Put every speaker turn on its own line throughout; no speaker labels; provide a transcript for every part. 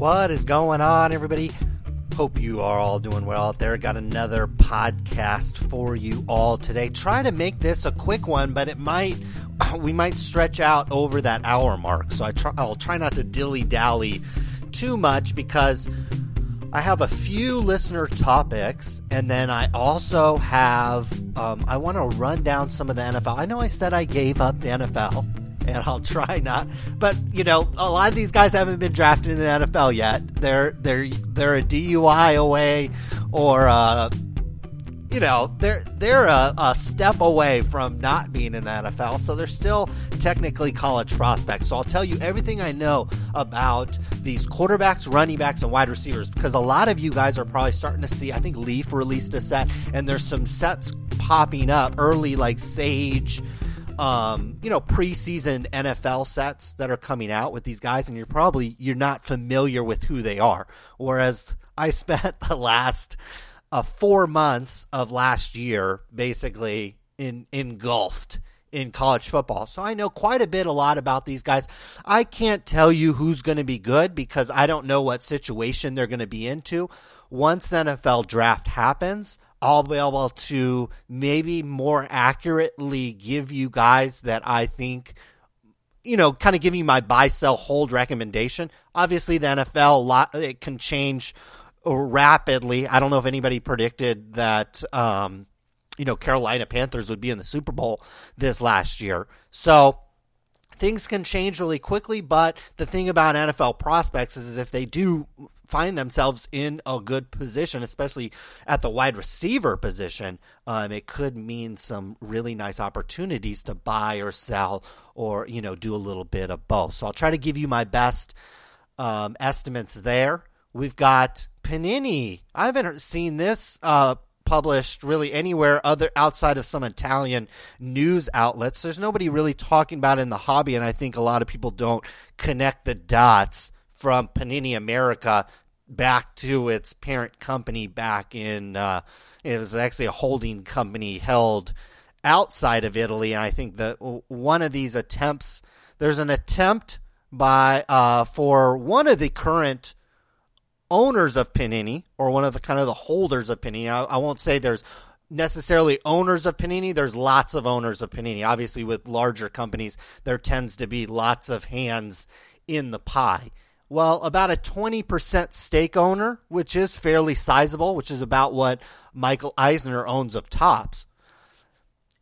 What is going on, everybody? Hope you are all doing well out there. Got another podcast for you all today. Try to make this a quick one, but it might we might stretch out over that hour mark. So I try, I'll try not to dilly dally too much because I have a few listener topics, and then I also have um, I want to run down some of the NFL. I know I said I gave up the NFL, and I'll try not. But you know, a lot of these guys haven't been drafted in the NFL yet. They're they're they're a DUI away, or uh, you know, they're they're a, a, step away from not being in the NFL, so they're still technically college prospects. So I'll tell you everything I know about these quarterbacks, running backs, and wide receivers because a lot of you guys are probably starting to see. I think Leaf released a set, and there's some sets popping up early, like Sage. Um, you know, preseason NFL sets that are coming out with these guys, and you're probably you're not familiar with who they are. Whereas I spent the last uh, four months of last year basically in engulfed in college football. So I know quite a bit a lot about these guys. I can't tell you who's going to be good because I don't know what situation they're going to be into. Once NFL draft happens, I'll be able to maybe more accurately give you guys that I think you know, kind of giving you my buy, sell, hold recommendation. Obviously, the NFL lot it can change rapidly. I don't know if anybody predicted that, um, you know, Carolina Panthers would be in the Super Bowl this last year. So things can change really quickly. But the thing about NFL prospects is, is if they do find themselves in a good position, especially at the wide receiver position, um, it could mean some really nice opportunities to buy or sell or, you know, do a little bit of both. So I'll try to give you my best um, estimates there. We've got Panini. I haven't seen this uh, published really anywhere other outside of some Italian news outlets. There's nobody really talking about it in the hobby, and I think a lot of people don't connect the dots from Panini America back to its parent company back in. Uh, it was actually a holding company held outside of Italy, and I think that one of these attempts. There's an attempt by uh, for one of the current owners of Panini or one of the kind of the holders of Panini. I, I won't say there's necessarily owners of Panini. There's lots of owners of Panini. Obviously, with larger companies, there tends to be lots of hands in the pie. Well, about a 20% stake owner, which is fairly sizable, which is about what Michael Eisner owns of Topps,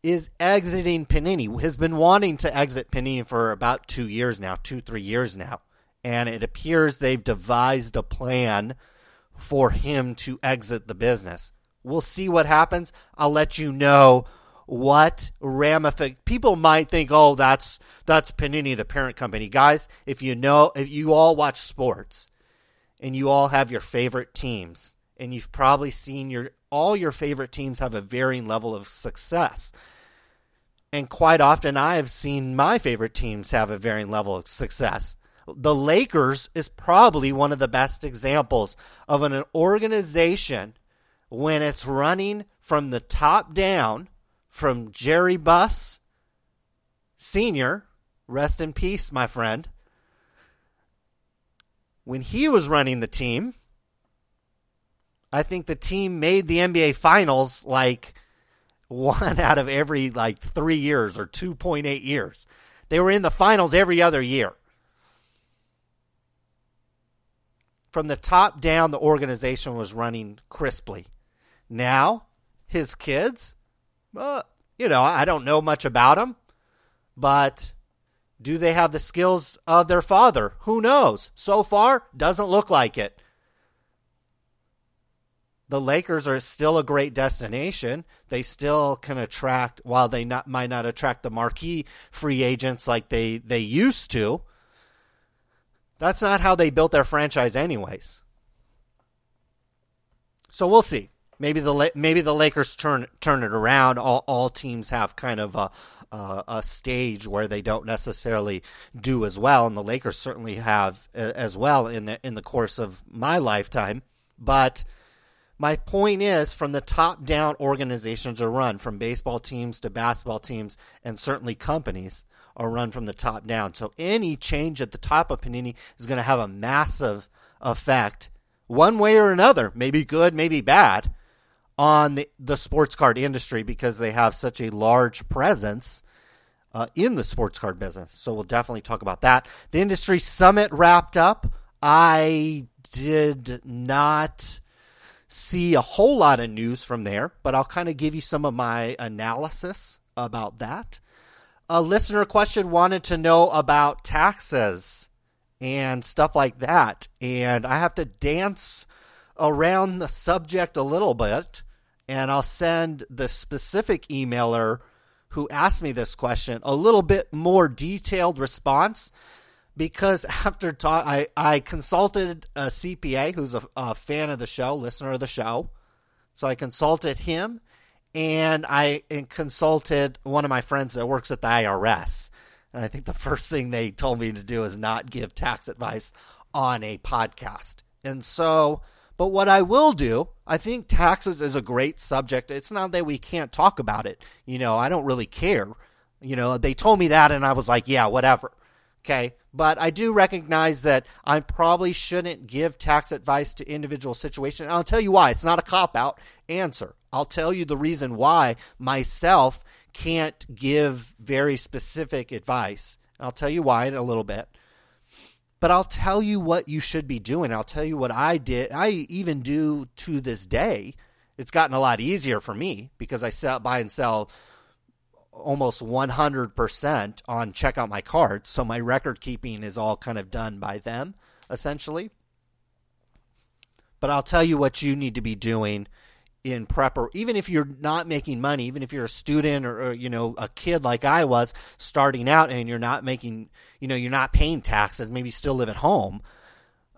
is exiting Panini. Has been wanting to exit Panini for about two years now, two, three years now and it appears they've devised a plan for him to exit the business. We'll see what happens. I'll let you know what ramific people might think oh that's that's Panini the parent company. Guys if you know if you all watch sports and you all have your favorite teams and you've probably seen your all your favorite teams have a varying level of success. And quite often I have seen my favorite teams have a varying level of success. The Lakers is probably one of the best examples of an organization when it's running from the top down from Jerry Buss Sr., rest in peace, my friend. When he was running the team, I think the team made the NBA Finals like one out of every like three years or 2.8 years. They were in the finals every other year. from the top down, the organization was running crisply. Now, his kids, uh, you know, I don't know much about them, but do they have the skills of their father? Who knows? So far, doesn't look like it. The Lakers are still a great destination. They still can attract, while they not, might not attract the marquee free agents like they, they used to. That's not how they built their franchise, anyways. So we'll see. Maybe the maybe the Lakers turn turn it around. All all teams have kind of a uh, a stage where they don't necessarily do as well, and the Lakers certainly have as well in the in the course of my lifetime. But my point is, from the top down, organizations are run from baseball teams to basketball teams, and certainly companies are run from the top down. So any change at the top of Panini is going to have a massive effect, one way or another, maybe good, maybe bad, on the, the sports card industry because they have such a large presence uh, in the sports card business. So we'll definitely talk about that. The industry summit wrapped up. I did not see a whole lot of news from there, but I'll kind of give you some of my analysis about that. A listener question wanted to know about taxes and stuff like that. And I have to dance around the subject a little bit, and I'll send the specific emailer who asked me this question a little bit more detailed response because after talk, I, I consulted a CPA who's a, a fan of the show, listener of the show. So I consulted him and I consulted one of my friends that works at the IRS. And I think the first thing they told me to do is not give tax advice on a podcast. And so, but what I will do, I think taxes is a great subject. It's not that we can't talk about it. You know, I don't really care. You know, they told me that and I was like, yeah, whatever. Okay. But I do recognize that I probably shouldn't give tax advice to individual situations. I'll tell you why. It's not a cop out answer. I'll tell you the reason why myself can't give very specific advice. I'll tell you why in a little bit. But I'll tell you what you should be doing. I'll tell you what I did. I even do to this day. It's gotten a lot easier for me because I sell, buy and sell almost 100% on check out my cards. So my record keeping is all kind of done by them, essentially. But I'll tell you what you need to be doing in prep or even if you're not making money even if you're a student or, or, you know a kid like i was starting out and you're not making you know you're not paying taxes maybe you still live at home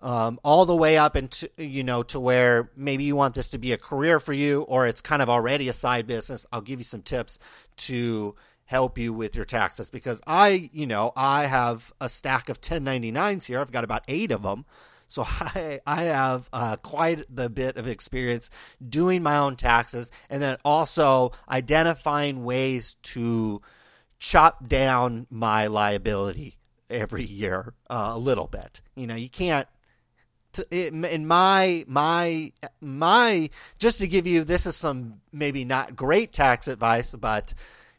um, all the way up into you know to where maybe you want this to be a career for you or it's kind of already a side business i'll give you some tips to help you with your taxes because i you know i have a stack of 1099s here. I've got about eight of them so I, I have uh, quite the bit of experience doing my own taxes and then also identifying ways to chop down my liability every year uh, a little bit. You know, you can't in my my my just to give you this is some maybe not great tax advice but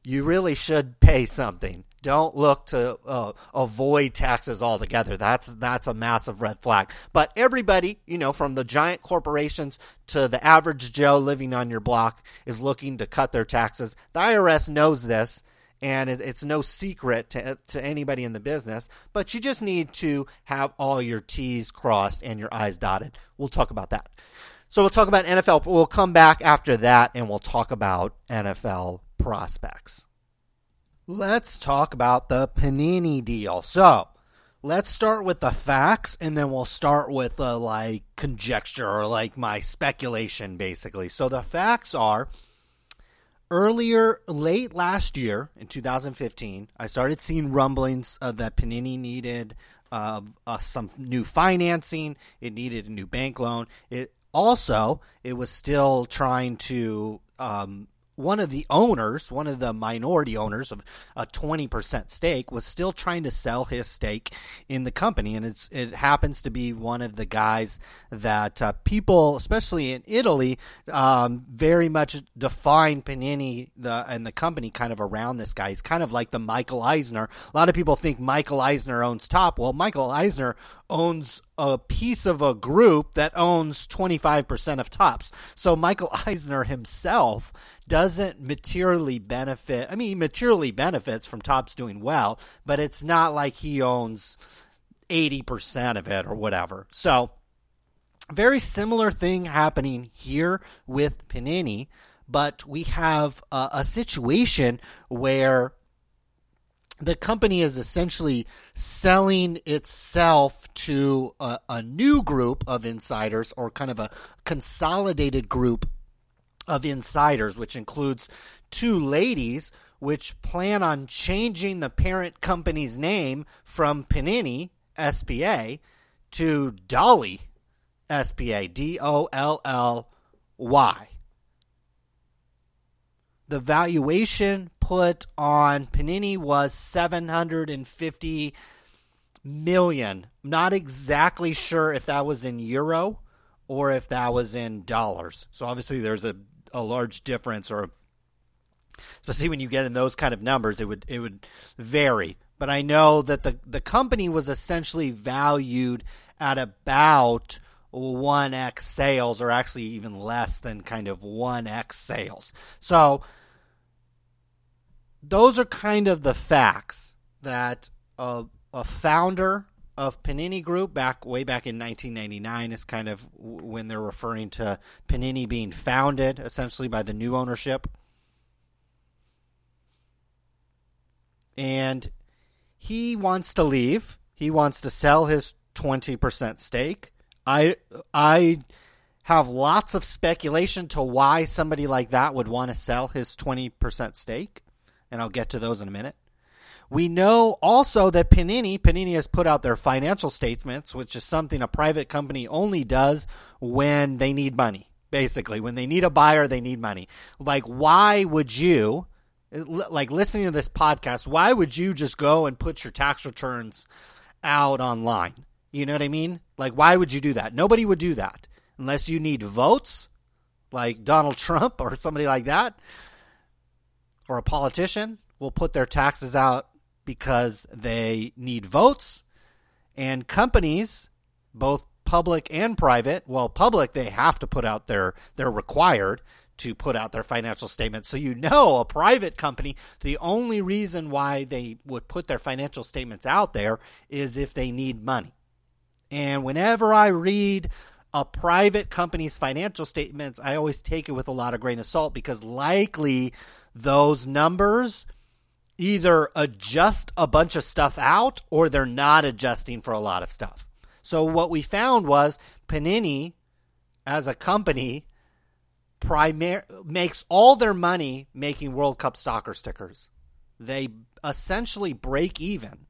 you really should pay something don't look to uh, avoid taxes altogether. That's that's a massive red flag. But everybody, you know, from the giant corporations to the average Joe living on your block, is looking to cut their taxes. The IRS knows this, and it's no secret to, to anybody in the business. But you just need to have all your T's crossed and your I's dotted. We'll talk about that. So we'll talk about NFL. We'll come back after that, and we'll talk about NFL prospects let's talk about the Panini deal. So, let's start with the facts and then we'll start with the like conjecture or like my speculation basically. So the facts are earlier late last year in 2015, I started seeing rumblings uh, that Panini needed uh, uh, some new financing, it needed a new bank loan. It also it was still trying to um, one of the owners, one of the minority owners of a 20% stake, was still trying to sell his stake in the company. And it's, it happens to be one of the guys that uh, people, especially in Italy, um, very much define Panini the, and the company kind of around this guy. He's kind of like the Michael Eisner. A lot of people think Michael Eisner owns Top. Well, Michael Eisner owns a piece of a group that owns 25% of Topps. So Michael Eisner himself doesn't materially benefit. I mean, he materially benefits from Topps doing well, but it's not like he owns 80% of it or whatever. So, very similar thing happening here with Panini, but we have a, a situation where the company is essentially selling itself to a, a, new group of insiders or kind of a consolidated group of insiders, which includes two ladies which plan on changing the parent company's name from Panini SPA to Dolly SPA, D O L L Y. The valuation put on Panini was 750 million. Not exactly sure if that was in euro or if that was in dollars. So obviously there's a, a large difference or especially when you get in those kind of numbers it would it would vary. But I know that the the company was essentially valued at about 1x sales or actually even less than kind of 1x sales. So those are kind of the facts that a, a founder of Panini Group back way back in 1999 is kind of when they're referring to Panini being founded essentially by the new ownership. And he wants to leave. He wants to sell his 20% stake. I I have lots of speculation to why somebody like that would want to sell his 20% stake, and I'll get to those in a minute. We know also that Panini, Panini has put out their financial statements, which is something a private company only does when they need money. Basically, when they need a buyer, they need money. Like, why would you, like listening to this podcast, why would you just go and put your tax returns out online? You know what I mean? Like, why would you do that? Nobody would do that unless you need votes, like Donald Trump or somebody like that, or a politician will put their taxes out because they need votes. And companies, both public and private, well, public, they have to put out their, they're required to put out their financial statements. So you know, a private company, the only reason why they would put their financial statements out there is if they need money. And whenever I read a private company's financial statements, I always take it with a lot of grain of salt because likely those numbers either adjust a bunch of stuff out or they're not adjusting for a lot of stuff. So what we found was Panini as a company primar- makes all their money making World Cup soccer stickers. They essentially break even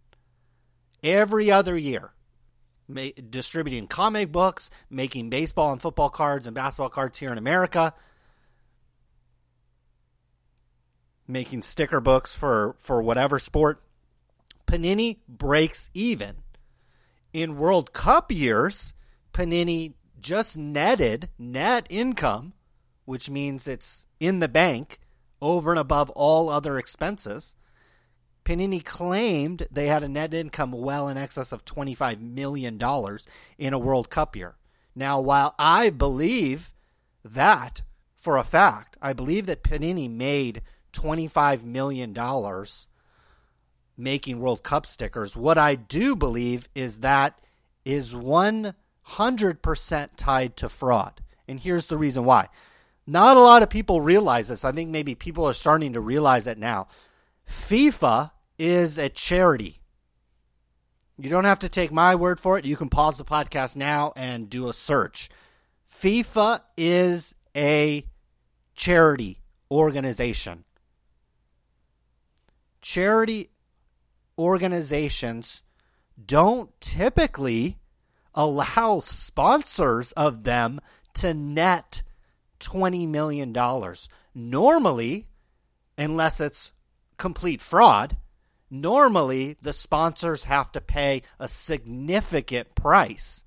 every other year ma- distributing comic books, making baseball and football cards and basketball cards here in America, making sticker books for, for whatever sport. Panini breaks even. In World Cup years, Panini just netted net income, which means it's in the bank over and above all other expenses Panini claimed they had a net income well in excess of $25 million in a World Cup year. Now, while I believe that for a fact, I believe that Panini made $25 million making World Cup stickers. What I do believe is that is 100% tied to fraud. And here's the reason why. Not a lot of people realize this. I think maybe people are starting to realize it now. FIFA is a charity. You don't have to take my word for it. You can pause the podcast now and do a search. FIFA is a charity organization. Charity organizations don't typically allow sponsors of them to net $20 million. Normally, unless it's complete fraud, normally the sponsors have to pay a significant price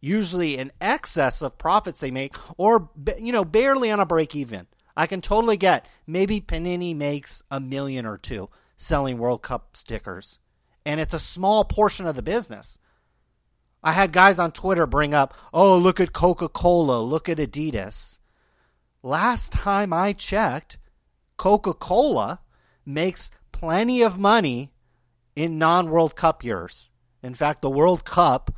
usually in excess of profits they make or you know barely on a break even i can totally get maybe panini makes a million or two selling world cup stickers and it's a small portion of the business i had guys on twitter bring up oh look at coca-cola look at adidas last time i checked coca-cola makes plenty of money in non World Cup years. In fact, the World Cup,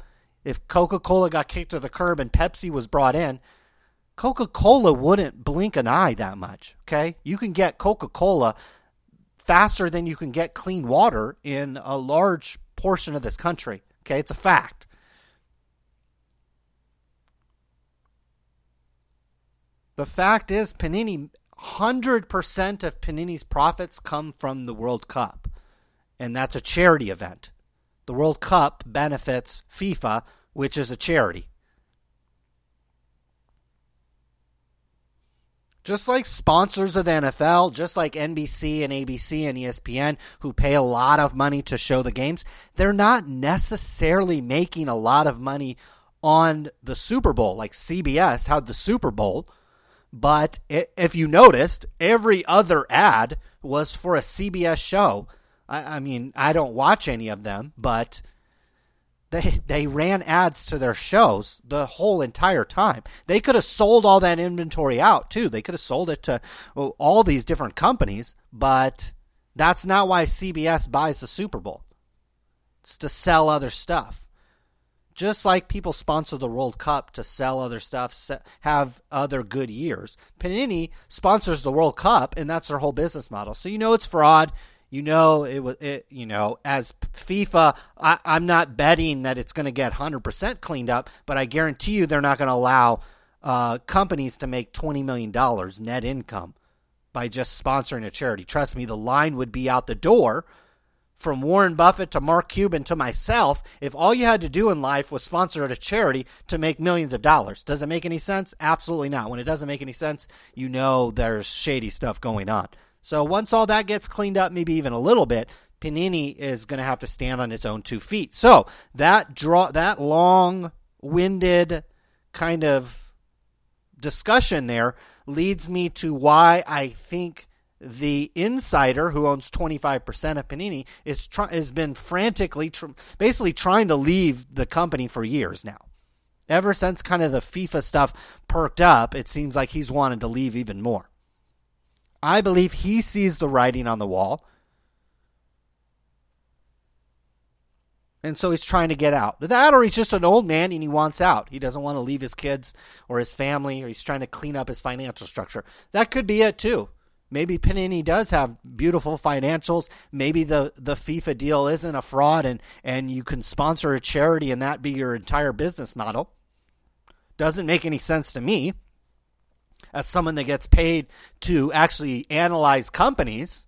if Coca Cola got kicked to the curb and Pepsi was brought in, Coca Cola wouldn't blink an eye that much. Okay? You can get Coca Cola faster than you can get clean water in a large portion of this country. Okay? It's a fact. The fact is, Panini 100% of Panini's profits come from the World Cup, and that's a charity event. The World Cup benefits FIFA, which is a charity. Just like sponsors of the NFL, just like NBC and ABC and ESPN, who pay a lot of money to show the games, they're not necessarily making a lot of money on the Super Bowl. Like CBS had the Super Bowl, but if you noticed, every other ad was for a CBS show. I, I mean, I don't watch any of them, but they they ran ads to their shows the whole entire time. They could have sold all that inventory out too. They could have sold it to well, all these different companies, but that's not why CBS buys the Super Bowl. It's to sell other stuff. Just like people sponsor the World Cup to sell other stuff, have other good years. Panini sponsors the World Cup, and that's their whole business model. So you know it's fraud. You know it was it. You know as FIFA, I, am not betting that it's going to get 100% cleaned up, but I guarantee you they're not going to allow uh, companies to make 20 million dollars net income by just sponsoring a charity. Trust me, the line would be out the door from Warren Buffett to Mark Cuban to myself if all you had to do in life was sponsor a charity to make millions of dollars. Does it make any sense? Absolutely not. When it doesn't make any sense, you know there's shady stuff going on. So once all that gets cleaned up, maybe even a little bit, Panini is going to have to stand on its own two feet. So that draw that long-winded kind of discussion there leads me to why I think the insider who owns 25% of Panini is try, has been frantically tr- basically trying to leave the company for years now. Ever since kind of the FIFA stuff perked up, it seems like he's wanted to leave even more. I believe he sees the writing on the wall. And so he's trying to get out. That or he's just an old man and he wants out. He doesn't want to leave his kids or his family or he's trying to clean up his financial structure. That could be it too. Maybe Panini does have beautiful financials. Maybe the, the FIFA deal isn't a fraud and, and you can sponsor a charity and that be your entire business model. Doesn't make any sense to me. As someone that gets paid to actually analyze companies,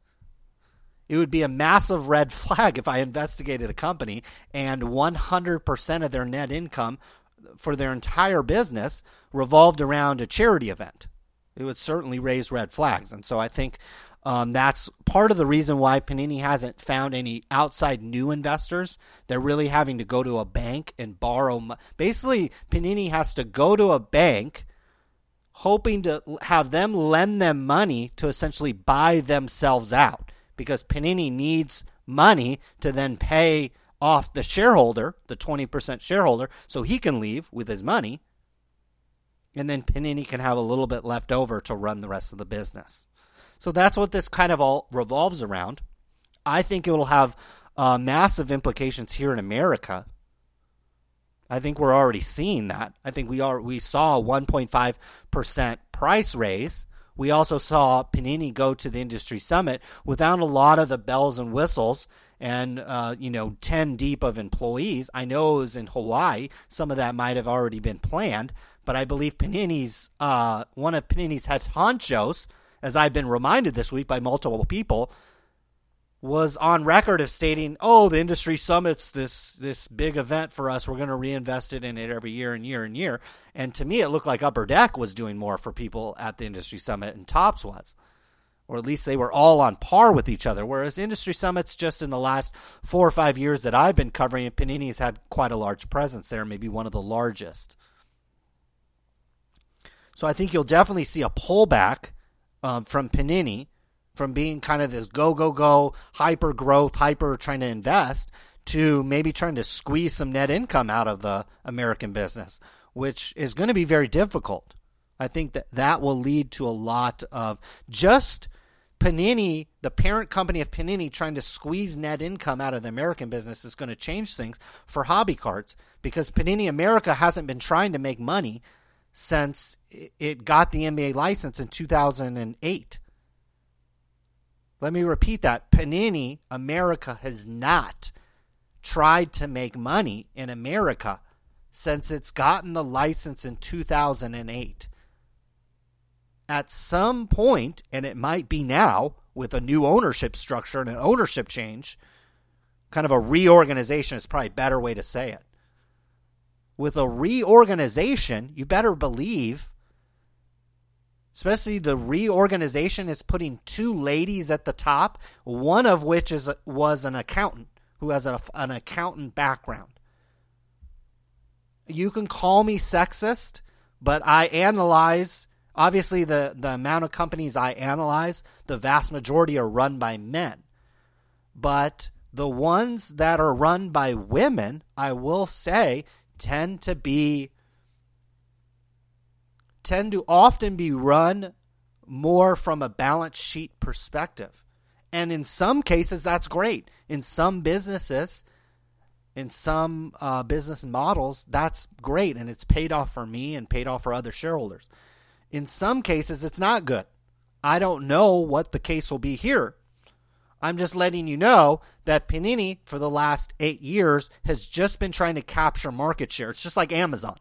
it would be a massive red flag if I investigated a company and 100% of their net income for their entire business revolved around a charity event it would certainly raise red flags. And so I think um, that's part of the reason why Panini hasn't found any outside new investors. They're really having to go to a bank and borrow. Basically, Panini has to go to a bank hoping to have them lend them money to essentially buy themselves out because Panini needs money to then pay off the shareholder, the 20% shareholder, so he can leave with his money and then Panini can have a little bit left over to run the rest of the business. So that's what this kind of all revolves around. I think it will have uh, massive implications here in America. I think we're already seeing that. I think we are we saw a 1.5 percent price raise. We also saw Panini go to the industry summit without a lot of the bells and whistles and uh, you know 10 deep of employees. I know it was in Hawaii. Some of that might have already been planned, but I believe Panini's uh, one of Panini's head honchos, as I've been reminded this week by multiple people, was on record of stating, "Oh, the industry summits this this big event for us. We're going to reinvest it in it every year and year and year." And to me, it looked like Upper Deck was doing more for people at the industry summit, and Topps was, or at least they were all on par with each other. Whereas industry summits, just in the last four or five years that I've been covering, Panini's had quite a large presence there, maybe one of the largest. So I think you'll definitely see a pullback um, from Panini from being kind of this go, go, go, hyper growth, hyper trying to invest to maybe trying to squeeze some net income out of the American business, which is going to be very difficult. I think that that will lead to a lot of just Panini, the parent company of Panini, trying to squeeze net income out of the American business is going to change things for hobby cards because Panini America hasn't been trying to make money since it got the NBA license in 2008. Let me repeat that. Panini America has not tried to make money in America since it's gotten the license in 2008. At some point, and it might be now with a new ownership structure and an ownership change, kind of a reorganization is probably a better way to say it with a reorganization, you better believe Especially the reorganization is putting two ladies at the top, one of which is was an accountant who has a, an accountant background. You can call me sexist, but I analyze obviously the the amount of companies I analyze, the vast majority are run by men. But the ones that are run by women, I will say, tend to be tend to often be run more from a balance sheet perspective. And in some cases, that's great. In some businesses, in some uh, business models, that's great. And it's paid off for me and paid off for other shareholders. In some cases, it's not good. I don't know what the case will be here. I'm just letting you know that Panini, for the last eight years, has just been trying to capture market share. It's just like Amazon.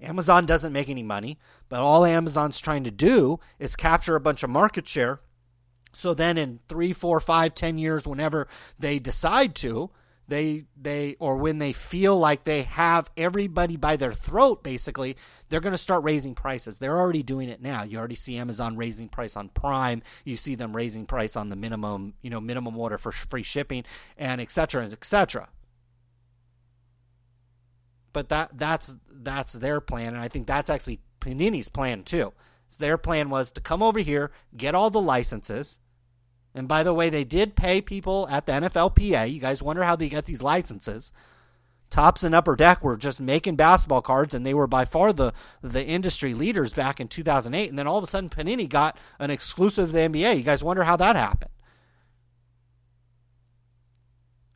Amazon doesn't make any money, but all Amazon's trying to do is capture a bunch of market share. So then in three, four, five, ten years, whenever they decide to, they they or when they feel like they have everybody by their throat basically they're going to start raising prices. They're already doing it now. You already see amazon raising price on prime. You see them raising price on the minimum you know minimum order for free shipping and et cetera, et etc but that that's that's their plan, and I think that's actually Panini's plan too. So their plan was to come over here, get all the licenses. And by the way, they did pay people at the NFLPA. You guys wonder how they get these licenses. Topps and Upper Deck were just making basketball cards, and they were by far the the industry leaders back in 2008. And then all of a sudden, Panini got an exclusive to the NBA. You guys wonder how that happened?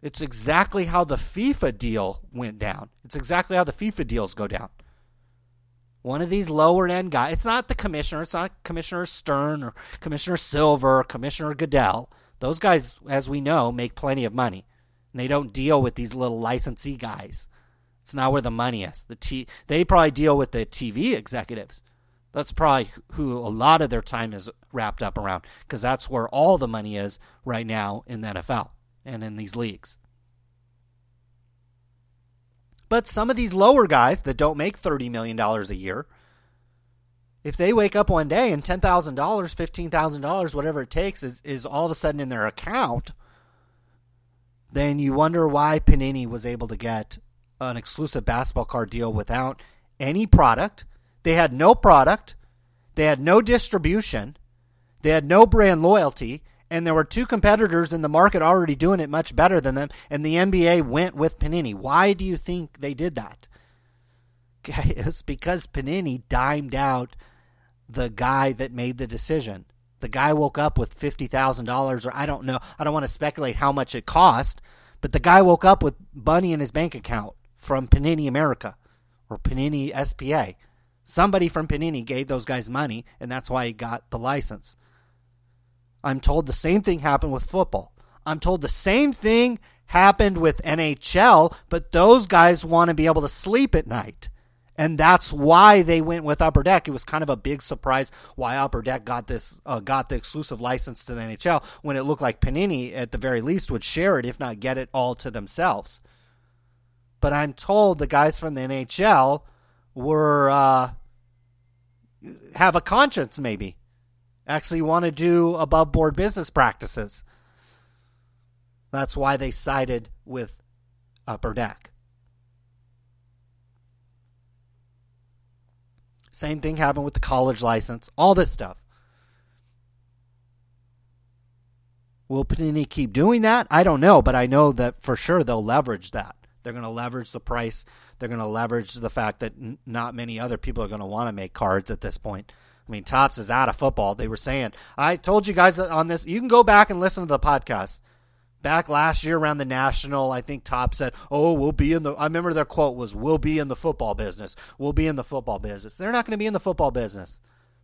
It's exactly how the FIFA deal went down. It's exactly how the FIFA deals go down. One of these lower end guys, it's not the commissioner, it's not Commissioner Stern or Commissioner Silver or Commissioner Goodell. Those guys, as we know, make plenty of money. And they don't deal with these little licensee guys. It's not where the money is. The t- they probably deal with the TV executives. That's probably who a lot of their time is wrapped up around because that's where all the money is right now in the NFL and in these leagues. But some of these lower guys that don't make $30 million a year, if they wake up one day and $10,000, $15,000, whatever it takes, is, is all of a sudden in their account, then you wonder why Panini was able to get an exclusive basketball card deal without any product. They had no product, they had no distribution, they had no brand loyalty, and there were two competitors in the market already doing it much better than them, and the NBA went with Panini. Why do you think they did that? It's because Panini dimed out the guy that made the decision. The guy woke up with fifty thousand dollars, or I don't know. I don't want to speculate how much it cost, but the guy woke up with money in his bank account from Panini America or Panini SPA. Somebody from Panini gave those guys money, and that's why he got the license. I'm told the same thing happened with football. I'm told the same thing happened with NHL, but those guys want to be able to sleep at night. And that's why they went with Upper Deck. It was kind of a big surprise why Upper Deck got this uh, got the exclusive license to the NHL when it looked like Panini at the very least would share it if not get it all to themselves. But I'm told the guys from the NHL were uh, have a conscience maybe actually want to do above board business practices. That's why they sided with Upper Deck. Same thing happened with the college license, all this stuff. Will Panini keep doing that? I don't know, but I know that for sure they'll leverage that. They're going to leverage the price. They're going to leverage the fact that n- not many other people are going to want to make cards at this point. I mean, Topps is out of football. They were saying, I told you guys on this, you can go back and listen to the podcast. Back last year around the National, I think Top said, Oh, we'll be in the. I remember their quote was, We'll be in the football business. We'll be in the football business. They're not going to be in the football business.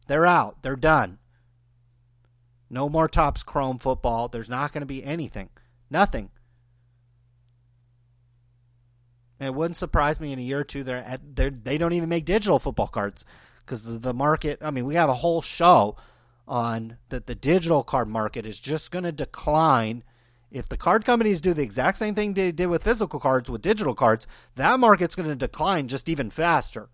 They're out. They're done. No more Topps Chrome football. There's not going to be anything. Nothing. it wouldn't surprise me in a year or two. They're, they're, they don't even make digital football cards because the, the market. I mean, we have a whole show on that the digital card market is just going to decline. If the card companies do the exact same thing they did with physical cards with digital cards, that market's going to decline just even faster.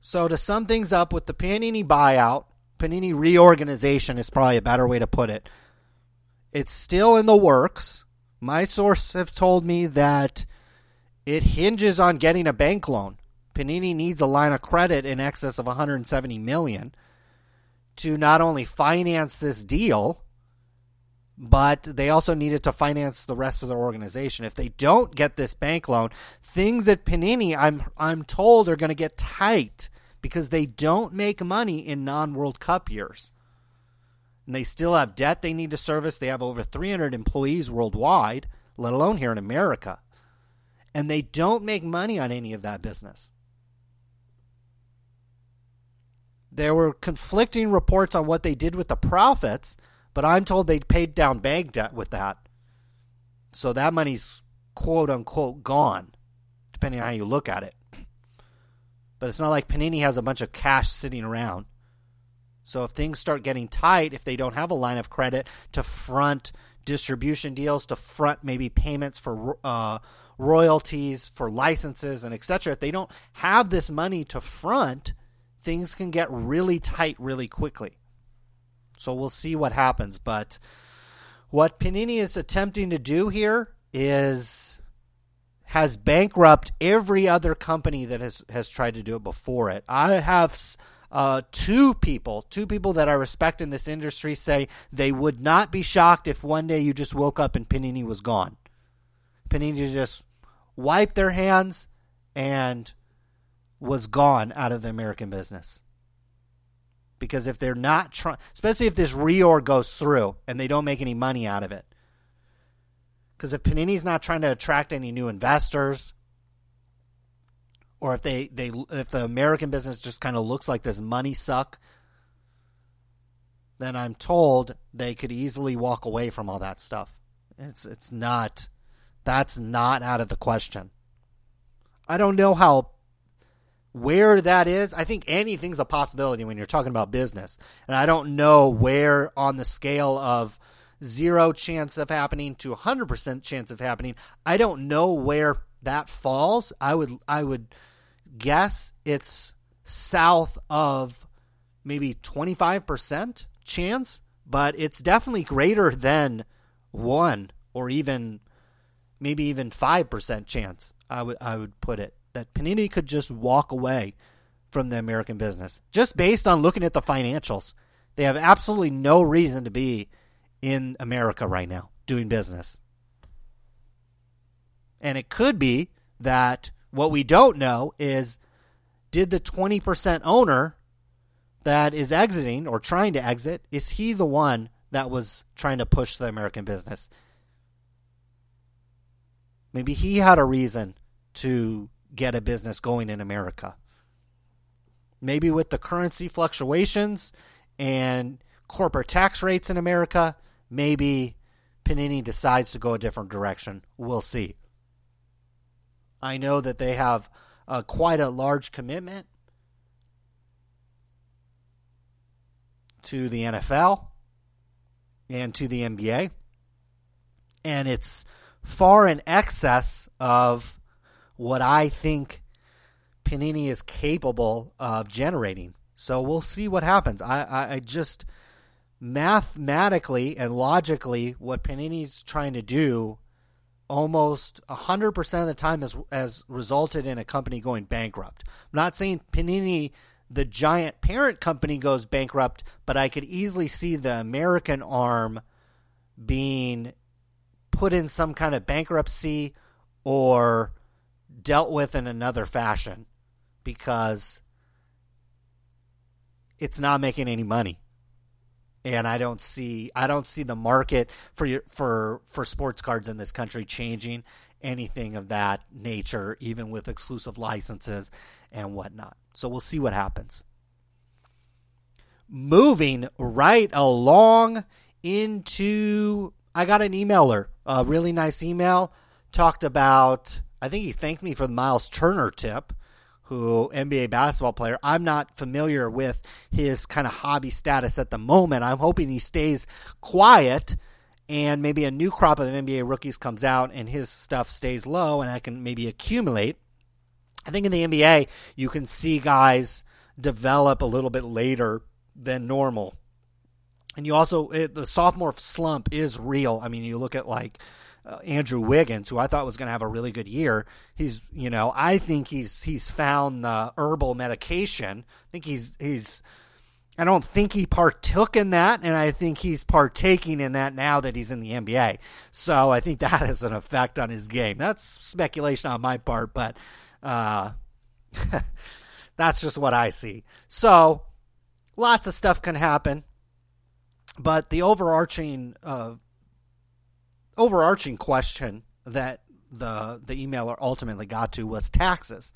So to sum things up with the Panini buyout, Panini reorganization is probably a better way to put it. It's still in the works. My source have told me that it hinges on getting a bank loan. Panini needs a line of credit in excess of 170 million to not only finance this deal, but they also needed to finance the rest of their organization. If they don't get this bank loan, things at Panini, I'm I'm told, are going to get tight because they don't make money in non-World Cup years. And they still have debt they need to service. They have over 300 employees worldwide, let alone here in America. And they don't make money on any of that business. There were conflicting reports on what they did with the profits but I'm told they paid down bank debt with that. So that money's quote unquote gone, depending on how you look at it. But it's not like Panini has a bunch of cash sitting around. So if things start getting tight, if they don't have a line of credit to front distribution deals, to front maybe payments for uh, royalties, for licenses, and etc., if they don't have this money to front, things can get really tight really quickly. So we'll see what happens. But what Panini is attempting to do here is has bankrupt every other company that has has tried to do it before it. I have uh, two people, two people that I respect in this industry say they would not be shocked if one day you just woke up and Panini was gone. Panini just wiped their hands and was gone out of the American business because if they're not trying, especially if this reorg goes through and they don't make any money out of it, because if Panini's not trying to attract any new investors, or if they, they if the American business just kind of looks like this money suck, then I'm told they could easily walk away from all that stuff. It's it's not that's not out of the question. I don't know how where that is, I think anything's a possibility when you're talking about business. And I don't know where on the scale of zero chance of happening to 100% chance of happening, I don't know where that falls. I would I would guess it's south of maybe 25% chance, but it's definitely greater than 1 or even maybe even 5% chance. I would I would put it that Panini could just walk away from the American business just based on looking at the financials. They have absolutely no reason to be in America right now doing business. And it could be that what we don't know is did the 20% owner that is exiting or trying to exit, is he the one that was trying to push the American business? Maybe he had a reason to get a business going in America. Maybe with the currency fluctuations and corporate tax rates in America, maybe Panini decides to go a different direction. We'll see. I know that they have uh, quite a large commitment to the NFL and to the NBA. And it's far in excess of what I think Panini is capable of generating. So we'll see what happens. I, I, I just mathematically and logically, what Panini's trying to do almost 100% of the time has, has resulted in a company going bankrupt. I'm not saying Panini, the giant parent company, goes bankrupt, but I could easily see the American arm being put in some kind of bankruptcy or dealt with in another fashion because it's not making any money. And I don't see I don't see the market for for for sports cards in this country changing anything of that nature, even with exclusive licenses and whatnot. So we'll see what happens. Moving right along into I got an emailer, a really nice email, talked about I think he thanked me for the Myles Turner tip, who NBA basketball player. I'm not familiar with his kind of hobby status at the moment. I'm hoping he stays quiet and maybe a new crop of NBA rookies comes out and his stuff stays low and I can maybe accumulate. I think in the NBA you can see guys develop a little bit later than normal. And you also, it, the sophomore slump is real. I mean, you look at like uh, Andrew Wiggins, who I thought was going to have a really good year. He's, you know, I think he's he's found the herbal medication. I think he's he's. I don't think he partook in that, and I think he's partaking in that now that he's in the NBA. So I think that has an effect on his game. That's speculation on my part, but uh, that's just what I see. So lots of stuff can happen, but the overarching uh, overarching question that the the emailer ultimately got to was taxes.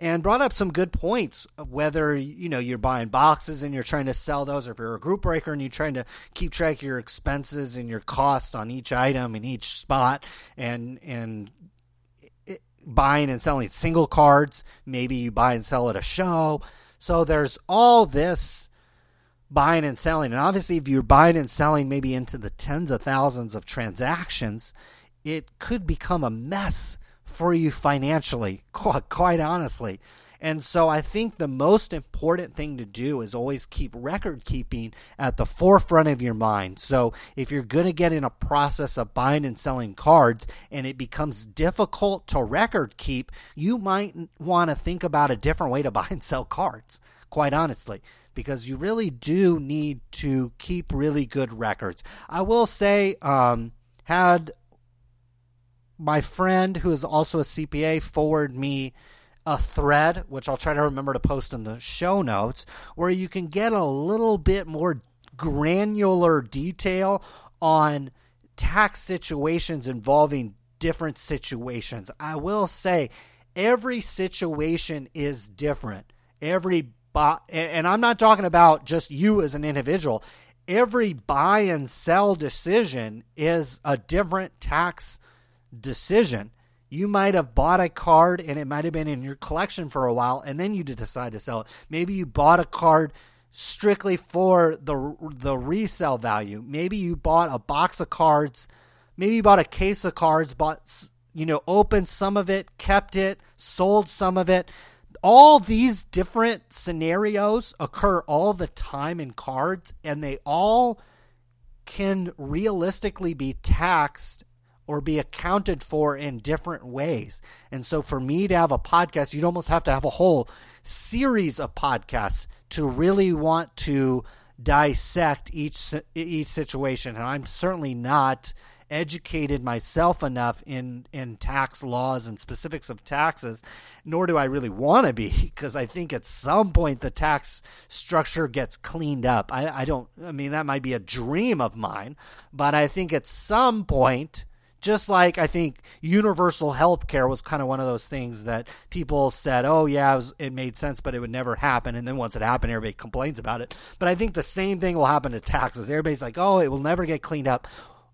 And brought up some good points whether you know you're buying boxes and you're trying to sell those or if you're a group breaker and you're trying to keep track of your expenses and your cost on each item in each spot and and buying and selling single cards. Maybe you buy and sell at a show. So there's all this buying and selling. And obviously, if you're buying and selling maybe into the tens of thousands of transactions, it could become a mess for you financially, quite honestly. And so I think the most important thing to do is always keep record keeping at the forefront of your mind. So if you're going to get in a process of buying and selling cards and it becomes difficult to record keep, you might want to think about a different way to buy and sell cards, quite honestly because you really do need to keep really good records. I will say, um, had my friend who is also a CPA forward me a thread, which I'll try to remember to post in the show notes, where you can get a little bit more granular detail on tax situations involving different situations. I will say every situation is different. Every Uh, buy, and I'm not talking about just you as an individual. Every buy and sell decision is a different tax decision. You might have bought a card and it might have been in your collection for a while, and then you decide to sell it. Maybe you bought a card strictly for the the resale value. Maybe you bought a box of cards. Maybe you bought a case of cards, bought you know, opened some of it, kept it, sold some of it all these different scenarios occur all the time in cards and they all can realistically be taxed or be accounted for in different ways. And so for me to have a podcast, you'd almost have to have a whole series of podcasts to really want to dissect each each situation. And I'm certainly not educated myself enough in in tax laws and specifics of taxes, nor do I really want to be because I think at some point the tax structure gets cleaned up. I, I don't. I mean that might be a dream of mine, but I think at some point just like I think universal health care was kind of one of those things that people said, oh, yeah, it, was, it, made sense, but it would never happen. And then once it happened, everybody complains about it. But I think the same thing will happen to taxes. Everybody's like, oh, it will never get cleaned up.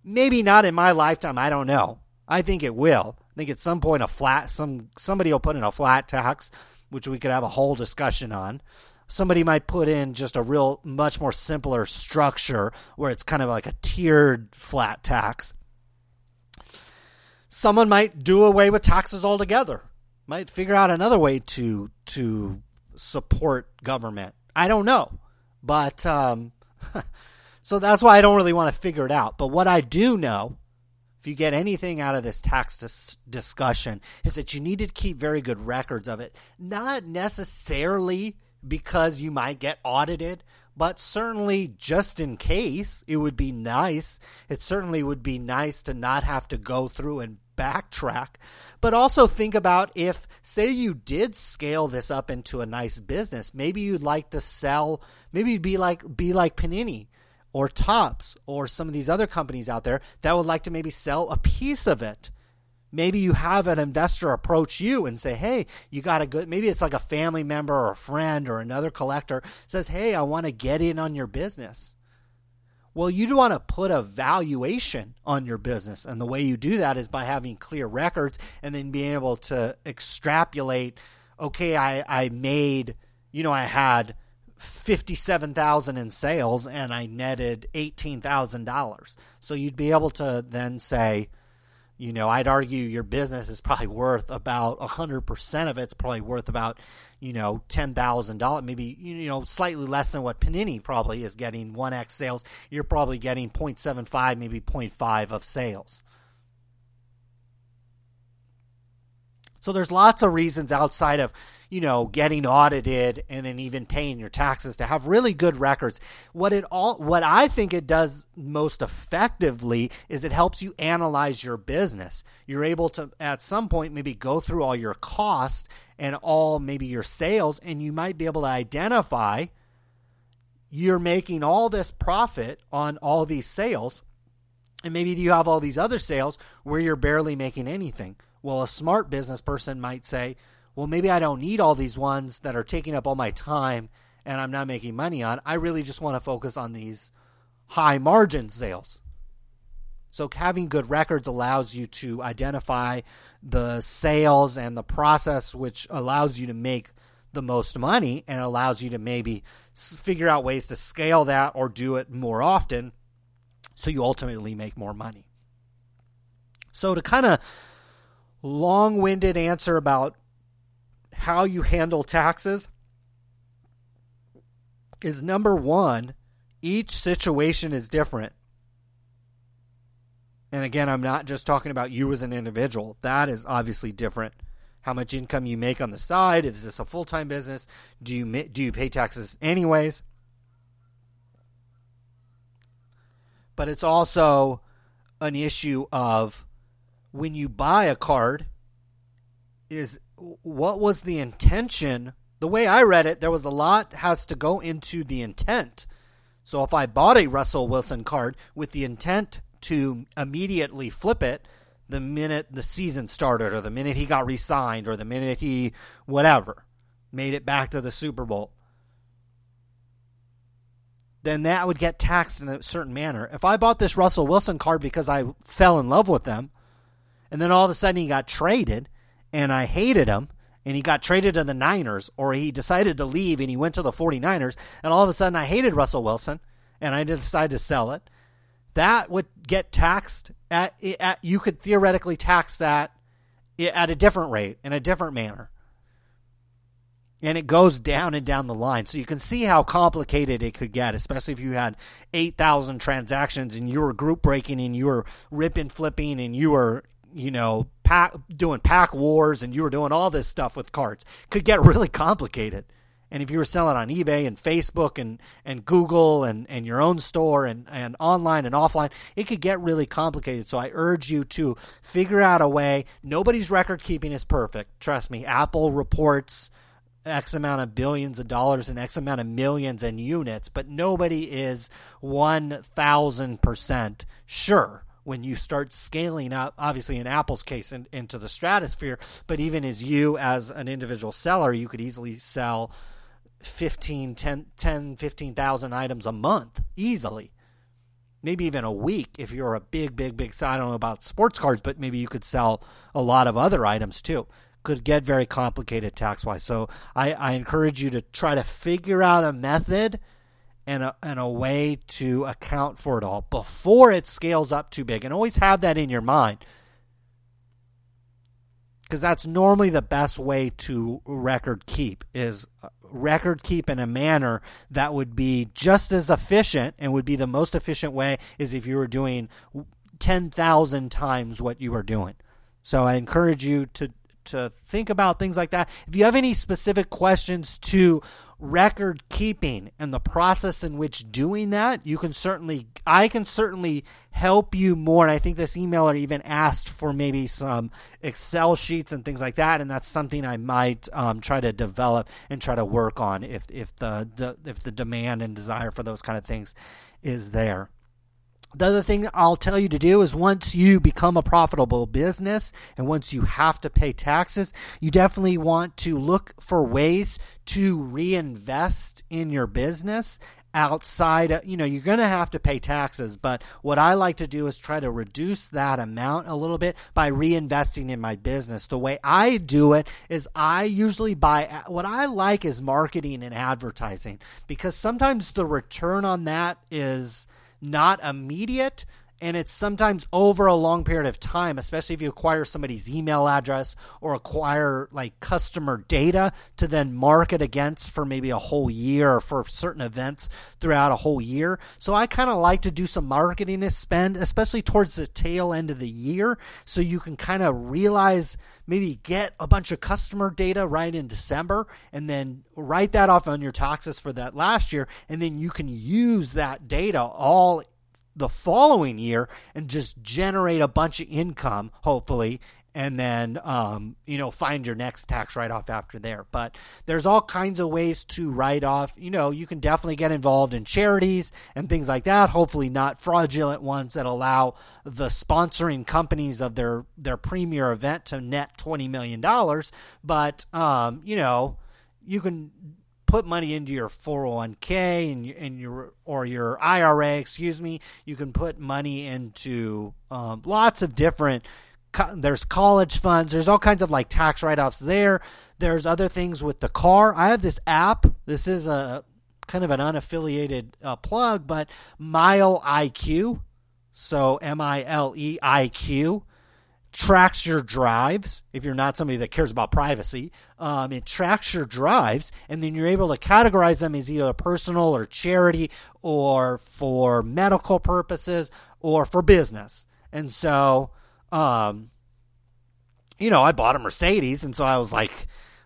Maybe not in my lifetime. I don't know. I think it will. I think at some point a flat some somebody will put in a flat tax, which we could have a whole discussion on. Somebody might put in just a real much more simpler structure where it's kind of like a tiered flat tax. Someone might do away with taxes altogether. Might figure out another way to to support government. I don't know, but um, So that's why I don't really want to figure it out. But what I do know, if you get anything out of this tax dis- discussion, is that you need to keep very good records of it. Not necessarily because you might get audited, but certainly just in case, it would be nice. It certainly would be nice to not have to go through and backtrack. But also think about if, say, you did scale this up into a nice business. Maybe you'd like to sell. Maybe you'd be like be like Panini or Topps or some of these other companies out there that would like to maybe sell a piece of it. Maybe you have an investor approach you and say, "Hey, you got a good." Maybe it's like a family member or a friend or another collector says, "Hey, I want to get in on your business." Well, you want to put a valuation on your business, and the way you do that is by having clear records and then being able to extrapolate. Okay, I I made, you know, I had 57,000 in sales and I netted $18,000. So you'd be able to then say You know, I'd argue your business is probably worth about 100% of it's probably worth about, you know, $10,000, maybe, you know, slightly less than what Panini probably is getting 1x sales. You're probably getting 0.75, maybe 0.5 of sales. So there's lots of reasons outside of, you know, getting audited and then even paying your taxes to have really good records. What it all what I think it does most effectively is it helps you analyze your business. You're able to at some point maybe go through all your costs and all maybe your sales and you might be able to identify you're making all this profit on all these sales and maybe you have all these other sales where you're barely making anything well, a smart business person might say, well, maybe I don't need all these ones that are taking up all my time and I'm not making money on. I really just want to focus on these high margin sales. So having good records allows you to identify the sales and the process which allows you to make the most money and allows you to maybe figure out ways to scale that or do it more often so you ultimately make more money. So to kind of long winded answer about how you handle taxes is number one, each situation is different. And again, I'm not just talking about you as an individual. That is obviously different. How much income you make on the side? Is this a full time business? Do you do you pay taxes anyways? But it's also an issue of when you buy a card is what was the intention? The way i read it there was a lot has to go into the intent. So if i bought a russell wilson card with the intent to immediately flip it the minute the season started or the minute he got re-signed or the minute he whatever made it back to the super bowl then that would get taxed in a certain manner. If i bought this russell wilson card because i fell in love with them and then all of a sudden he got traded and I hated him and he got traded to the Niners or he decided to leave and he went to the 49ers and all of a sudden I hated Russell Wilson and I decided to sell it. That would get taxed at, at you could theoretically tax that at a different rate in a different manner. And it goes down and down the line. So you can see how complicated it could get, especially if you had 8,000 transactions and you were group breaking and you were ripping, flipping, and you were you know, pack, doing pack wars and you were doing all this stuff with carts, could get really complicated. And if you were selling on eBay and Facebook and, and Google and, and your own store and, and online and offline, it could get really complicated. So I urge you to figure out a way. Nobody's record keeping is perfect. Trust me. Apple reports X amount of billions of dollars and X amount of millions and units, but nobody is 1000% sure when you start scaling up, obviously in Apple's case, in, into the stratosphere, but even as you as an individual seller, you could easily sell 15, 10, 10 15,000 items a month easily. Maybe even a week if you're a big, big, big. I don't know about sports cards, but maybe you could sell a lot of other items too. Could get very complicated tax wise. So I, I encourage you to try to figure out a method and a, and a way to account for it all before it scales up too big. And always have that in your mind. Because that's normally the best way to record keep is uh, record keep in a manner that would be just as efficient and would be the most efficient way is if you were doing 10,000 times what you were doing. So I encourage you to to think about things like that. If you have any specific questions to record keeping and the process in which doing that, you can certainly, I can certainly help you more. And I think this emailer even asked for maybe some Excel sheets and things like that. And that's something I might um, try to develop and try to work on if, if the, the, if the demand and desire for those kind of things is there. The other thing I'll tell you to do is once you become a profitable business and once you have to pay taxes, you definitely want to look for ways to reinvest in your business outside of, you know you're going to have to pay taxes but what i like to do is try to reduce that amount a little bit by reinvesting in my business. The way i do it is i usually buy what i like is marketing and advertising because sometimes the return on that is not immediate and it's sometimes over a long period of time especially if you acquire somebody's email address or acquire like customer data to then market against for maybe a whole year or for certain events throughout a whole year. So i kind of like to do some marketing to spend especially towards the tail end of the year so you can kind of realize maybe get a bunch of customer data right in december and then write that off on your taxes for that last year. And then you can use that data all the following year and just generate a bunch of income, hopefully, and then um, you know find your next tax write off after there. But there's all kinds of ways to write off. You know, you can definitely get involved in charities and things like that. Hopefully, not fraudulent ones that allow the sponsoring companies of their their premier event to net twenty million dollars. But um, you know, you can put money into your 401k and, and your or your IRA, excuse me. You can put money into um, lots of different. There's college funds. There's all kinds of like tax write-offs there. There's other things with the car. I have this app. This is a kind of an unaffiliated uh, plug, but Mile IQ. So M I L E I Q tracks your drives if you're not somebody that cares about privacy um, it tracks your drives and then you're able to categorize them as either personal or charity or for medical purposes or for business and so um, you know i bought a mercedes and so i was like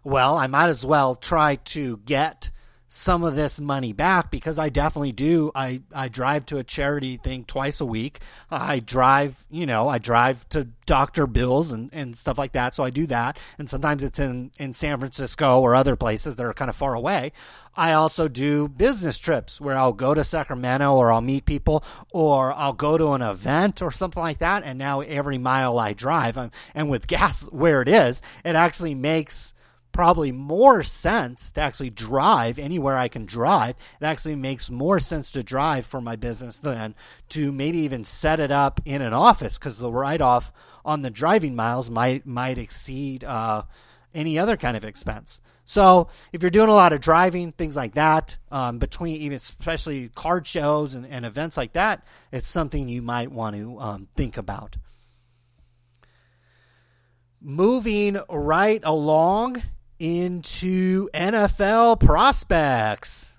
well i might as well try to get some of this money back because I definitely do. I, I drive to a charity thing twice a week. I drive, you know, I drive to Dr. Bill's and, and stuff like that. So I do that. And sometimes it's in, in San Francisco or other places that are kind of far away. I also do business trips where I'll go to Sacramento or I'll meet people or I'll go to an event or something like that. And now every mile I drive, I'm, and with gas where it is, it actually makes probably more sense to actually drive anywhere I can drive. It actually makes more sense to drive for my business than to maybe even set it up in an office because the write off on the driving miles might might exceed uh, any other kind of expense. So if you're doing a lot of driving, things like that, um, between even especially card shows and, and, events like that, it's something you might want to um, think about. Moving right along into NFL prospects.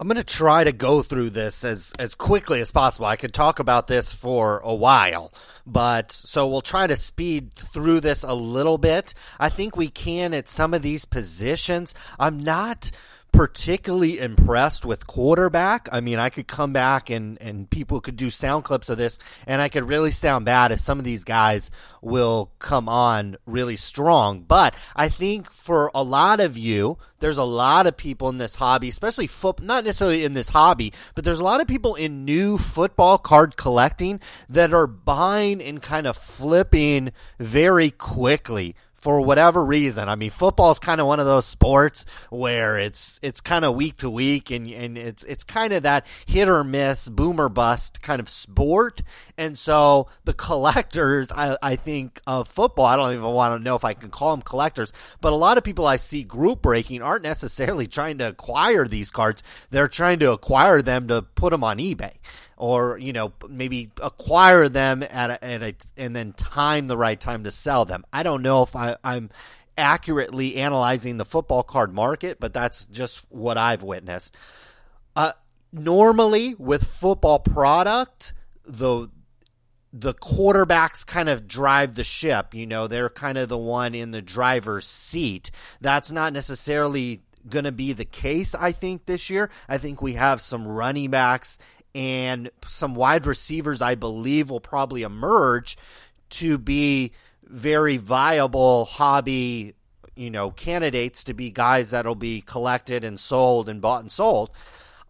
I'm going to try to go through this as, as quickly as possible. I could talk about this for a while, but so we'll try to speed through this a little bit. I think we can at some of these positions. I'm not particularly impressed with quarterback. I mean, I could come back and, and people could do sound clips of this, and I could really sound bad if some of these guys will come on really strong. But I think for a lot of you, there's a lot of people in this hobby, especially foot, not necessarily in this hobby, but there's a lot of people in new football card collecting that are buying and kind of flipping very quickly for whatever reason. I mean, football is kind of one of those sports where it's it's kind of week to week, and and it's it's kind of that hit or miss, boomer bust kind of sport. And so the collectors, I, I think of football, I don't even want to know if I can call them collectors, but a lot of people I see group breaking aren't necessarily trying to acquire these cards; they're trying to acquire them to put them on eBay or you know maybe acquire them at a, at a and then time the right time to sell them. I don't know if I, I'm accurately analyzing the football card market, but that's just what I've witnessed. Uh, normally with football product, the the quarterbacks kind of drive the ship. You know, they're kind of the one in the driver's seat. That's not necessarily going to be the case, I think, this year. I think we have some running backs and some wide receivers, I believe, will probably emerge to be very viable hobby, you know, candidates to be guys that'll be collected and sold and bought and sold.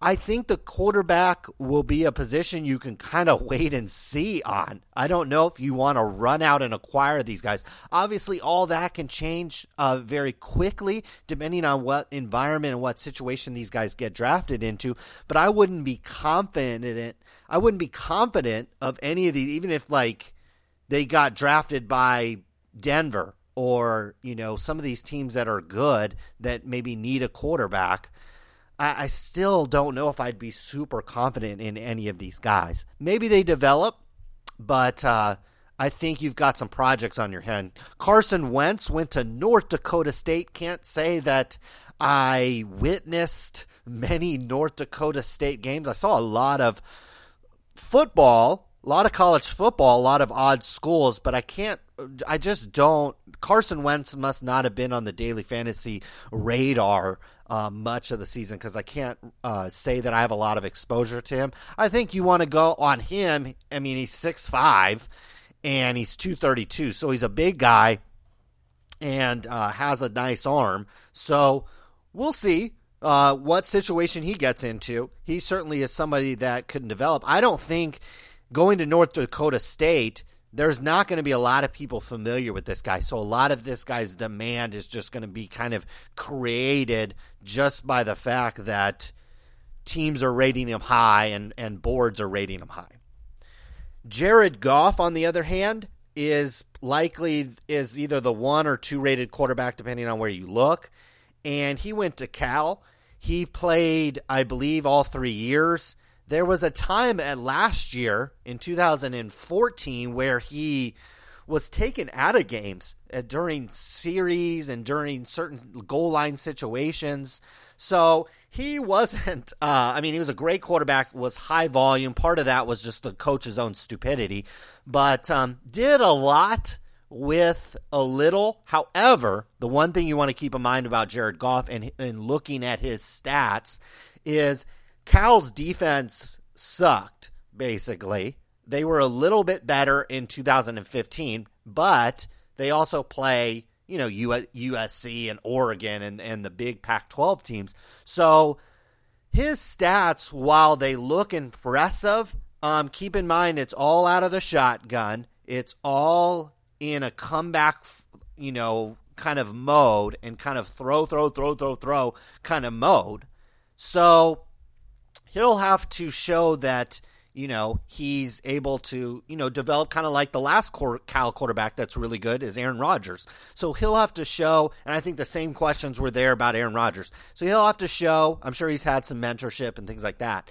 I think the quarterback will be a position you can kind of wait and see on. I don't know if you want to run out and acquire these guys. Obviously, all that can change uh, very quickly depending on what environment and what situation these guys get drafted into. But I wouldn't be confident. In it. I wouldn't be confident of any of these, even if like they got drafted by Denver or you know some of these teams that are good that maybe need a quarterback I, I still don't know if I'd be super confident in any of these guys. Maybe they develop, but uh, I think you've got some projects on your hand. Carson Wentz went to North Dakota State. Can't say that I witnessed many North Dakota State games. I saw a lot of football, a lot of college football, a lot of odd schools, but I can't, I just don't. Carson Wentz must not have been on the daily fantasy radar uh, much of the season because I can't uh, say that I have a lot of exposure to him. I think you want to go on him. I mean, he's six five and he's 232, so he's a big guy and uh, has a nice arm. So we'll see uh, what situation he gets into. He certainly is somebody that could develop. I don't think going to North Dakota State there's not going to be a lot of people familiar with this guy. So a lot of this guy's demand is just going to be kind of created just by the fact that teams are rating him high and, and boards are rating him high. Jared Goff, on the other hand, is likely is either the one or two rated quarterback depending on where you look. And he went to Cal. He played, I believe, all three years. There was a time at last year in 2014 where he was taken out of games uh, during series and during certain goal line situations. So he wasn't. Uh, I mean, he was a great quarterback. Was high volume. Part of that was just the coach's own stupidity, but um, did a lot with a little. However, the one thing you want to keep in mind about Jared Goff and, and looking at his stats is Cal's defense sucked, basically. They were a little bit better in 2015, but they also play, you know, USC and Oregon and, and the big Pac 12 teams. So his stats, while they look impressive, um, keep in mind it's all out of the shotgun. It's all in a comeback, you know, kind of mode and kind of throw, throw, throw, throw, throw kind of mode. So he'll have to show that you know he's able to you know develop kind of like the last Cal quarterback that's really good is Aaron Rodgers. So he'll have to show, and I think the same questions were there about Aaron Rodgers. So he'll have to show. I'm sure he's had some mentorship and things like that.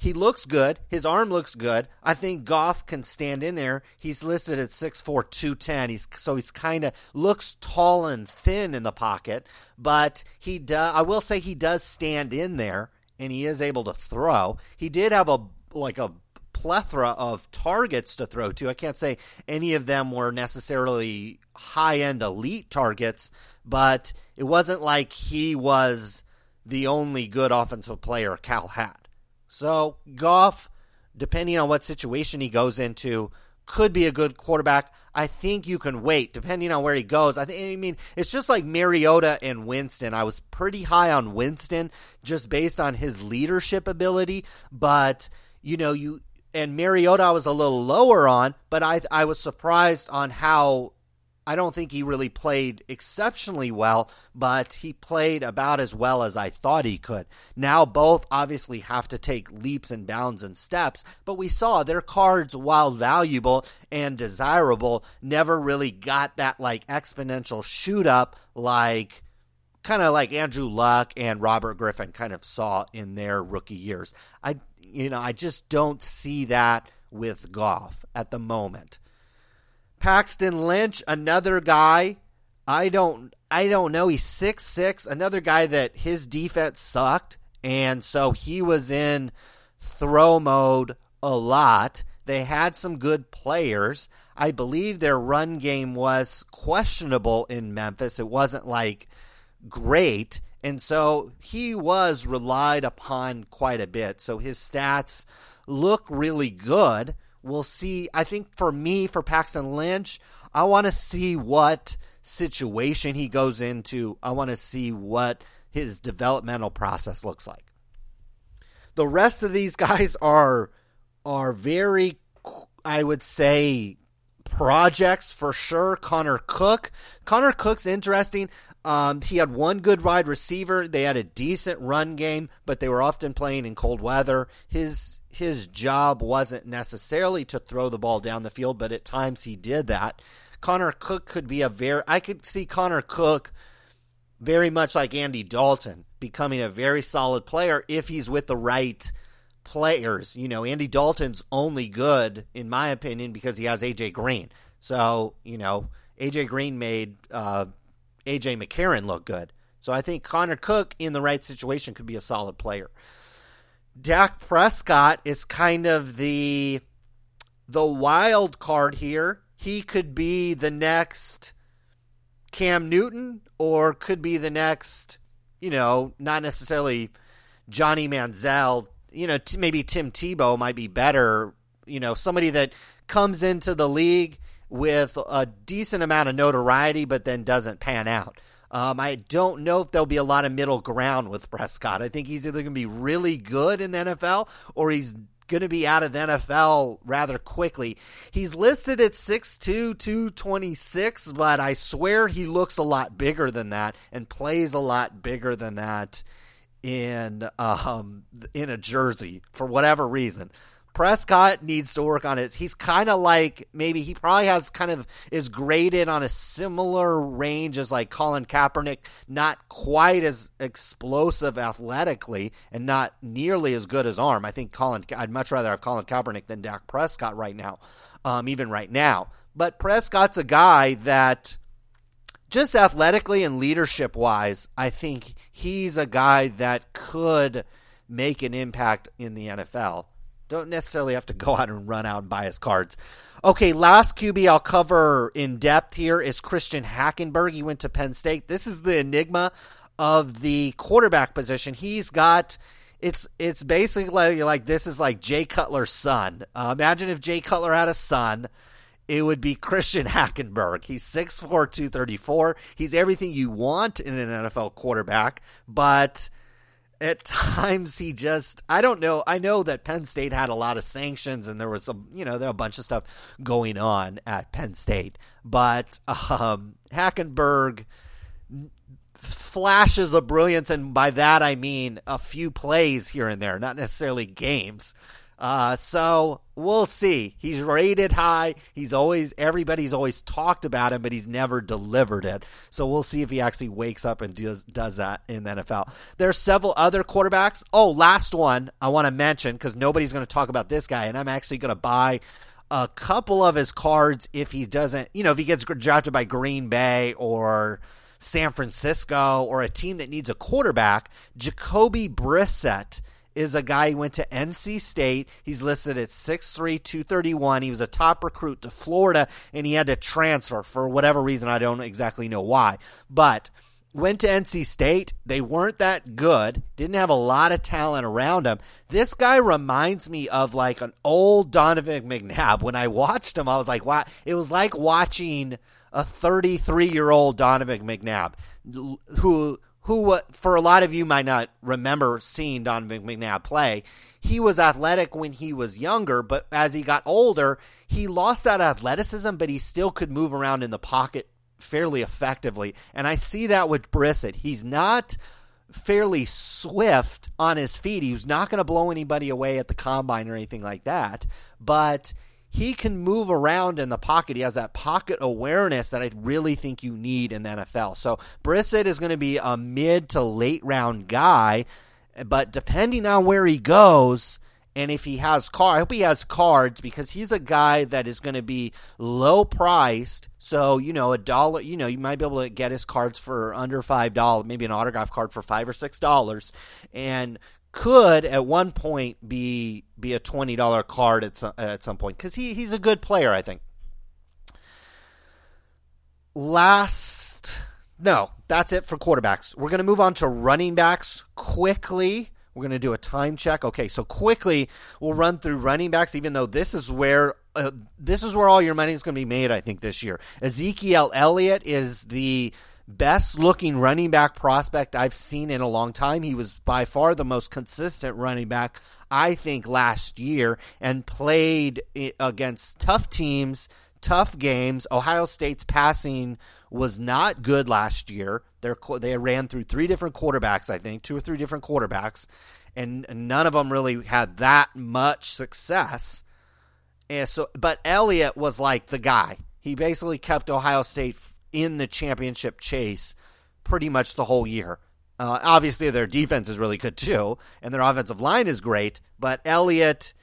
He looks good. His arm looks good. I think Goff can stand in there. He's listed at 6'4", 210. He's so he's kind of looks tall and thin in the pocket, but he does. I will say he does stand in there and he is able to throw. He did have a like a plethora of targets to throw to. I can't say any of them were necessarily high end elite targets, but it wasn't like he was the only good offensive player Cal had. So Goff, depending on what situation he goes into, could be a good quarterback. I think you can wait depending on where he goes. I think I mean it's just like Mariota and Winston. I was pretty high on Winston just based on his leadership ability, but you know, you and Mariota I was a little lower on, but I I was surprised on how I don't think he really played exceptionally well, but he played about as well as I thought he could. Now, both obviously have to take leaps and bounds and steps, but we saw their cards, while valuable and desirable, never really got that like exponential shoot up like kind of like Andrew Luck and Robert Griffin kind of saw in their rookie years. I you know, I just don't see that with Goff at the moment. Paxton Lynch, another guy. I don't I don't know. He's six six. Another guy that his defense sucked, and so he was in throw mode a lot. They had some good players. I believe their run game was questionable in Memphis. It wasn't like great. And so he was relied upon quite a bit. So his stats look really good we'll see. I think for me, for Paxton Lynch, I want to see what situation he goes into. I want to see what his developmental process looks like. The rest of these guys are are very, I would say, projects for sure. Connor Cook. Connor Cook's interesting. Um, he had one good wide receiver. They had a decent run game, but they were often playing in cold weather. His his job wasn't necessarily to throw the ball down the field, but at times he did that. Connor Cook could be a very I could see Connor Cook very much like Andy Dalton, becoming a very solid player if he's with the right players. You know, Andy Dalton's only good, in my opinion, because he has AJ Green. So, you know, AJ Green made uh, AJ McCarron look good. So I think Connor Cook in the right situation could be a solid player. Dak Prescott is kind of the the wild card here. He could be the next Cam Newton or could be the next, you know, not necessarily Johnny Manziel. You know, t- maybe Tim Tebow might be better. You know, somebody that comes into the league with a decent amount of notoriety, but then doesn't pan out. Um, I don't know if there'll be a lot of middle ground with Prescott. I think he's either going to be really good in the NFL or he's going to be out of the NFL rather quickly. He's listed at 6'2, 226, but I swear he looks a lot bigger than that and plays a lot bigger than that in um in a jersey for whatever reason. Prescott needs to work on it. He's kind of like maybe he probably has kind of is graded on a similar range as like Colin Kaepernick, not quite as explosive athletically and not nearly as good as arm. I think Colin I'd much rather have Colin Kaepernick than Dak Prescott right now, um, even right now. But Prescott's a guy that just athletically and leadership wise, I think he's a guy that could make an impact in the NFL. Don't necessarily have to go out and run out and buy his cards. Okay, last QB I'll cover in depth here is Christian Hackenberg. He went to Penn State. This is the enigma of the quarterback position. He's got it's it's basically like this is like Jay Cutler's son. Uh, imagine if Jay Cutler had a son. It would be Christian Hackenberg. He's 6'4", 234. He's everything you want in an NFL quarterback, but at times he just I don't know. I know that Penn State had a lot of sanctions and there was some, you know, there were a bunch of stuff going on at Penn State. But um Hackenberg flashes of brilliance and by that I mean a few plays here and there, not necessarily games. Uh, so we'll see. He's rated high. He's always everybody's always talked about him, but he's never delivered it. So we'll see if he actually wakes up and does does that in the NFL. There's several other quarterbacks. Oh, last one I want to mention because nobody's going to talk about this guy, and I'm actually going to buy a couple of his cards if he doesn't. You know, if he gets drafted by Green Bay or. San Francisco or a team that needs a quarterback, Jacoby Brissett is a guy who went to NC State. He's listed at 6'3, 231. He was a top recruit to Florida, and he had to transfer for whatever reason. I don't exactly know why. But went to NC State. They weren't that good, didn't have a lot of talent around him. This guy reminds me of like an old Donovan McNabb. When I watched him, I was like, wow. It was like watching a 33 year old Donovan McNabb who who for a lot of you might not remember seeing Donovan McNabb play. He was athletic when he was younger, but as he got older, he lost that athleticism, but he still could move around in the pocket fairly effectively. And I see that with Brissett. He's not fairly swift on his feet. He was not going to blow anybody away at the combine or anything like that, but he can move around in the pocket. He has that pocket awareness that I really think you need in the NFL. So Brissett is going to be a mid to late round guy, but depending on where he goes and if he has car, I hope he has cards because he's a guy that is going to be low priced. So you know, a dollar. You know, you might be able to get his cards for under five dollars, maybe an autograph card for five or six dollars, and could at one point be be a twenty dollar card at some, at some point because he he's a good player. I think. Last, no, that's it for quarterbacks. We're going to move on to running backs quickly. We're going to do a time check. Okay, so quickly we'll run through running backs, even though this is where uh, this is where all your money is going to be made. I think this year, Ezekiel Elliott is the best looking running back prospect I've seen in a long time. He was by far the most consistent running back, I think, last year and played against tough teams, tough games. Ohio State's passing was not good last year. They're, they ran through three different quarterbacks, I think, two or three different quarterbacks, and none of them really had that much success. And so, but Elliott was like the guy. He basically kept Ohio State in the championship chase pretty much the whole year. Uh, obviously, their defense is really good too, and their offensive line is great. But Elliott,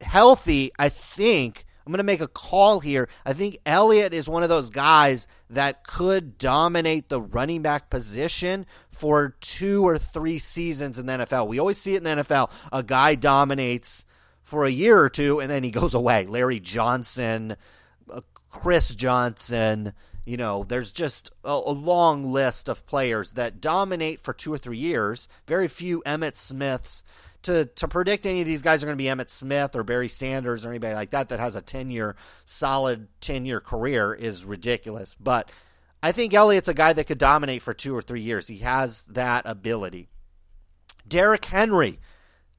healthy, I think. I'm going to make a call here. I think Elliott is one of those guys that could dominate the running back position for two or three seasons in the NFL. We always see it in the NFL. A guy dominates for a year or two and then he goes away. Larry Johnson, uh, Chris Johnson, you know, there's just a, a, long list of players that dominate for two or three years. Very few Emmitt Smiths. To, to predict any of these guys are going to be Emmitt Smith or Barry Sanders or anybody like that that has a 10 year, solid 10 year career is ridiculous. But I think Elliott's a guy that could dominate for two or three years. He has that ability. Derrick Henry,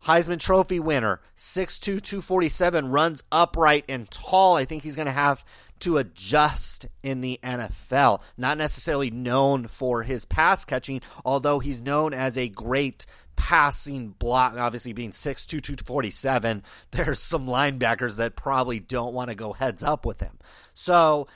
Heisman Trophy winner, 6'2, 247, runs upright and tall. I think he's going to have to adjust in the NFL. Not necessarily known for his pass catching, although he's known as a great passing block. Obviously, being 6'2, 247, there's some linebackers that probably don't want to go heads up with him. So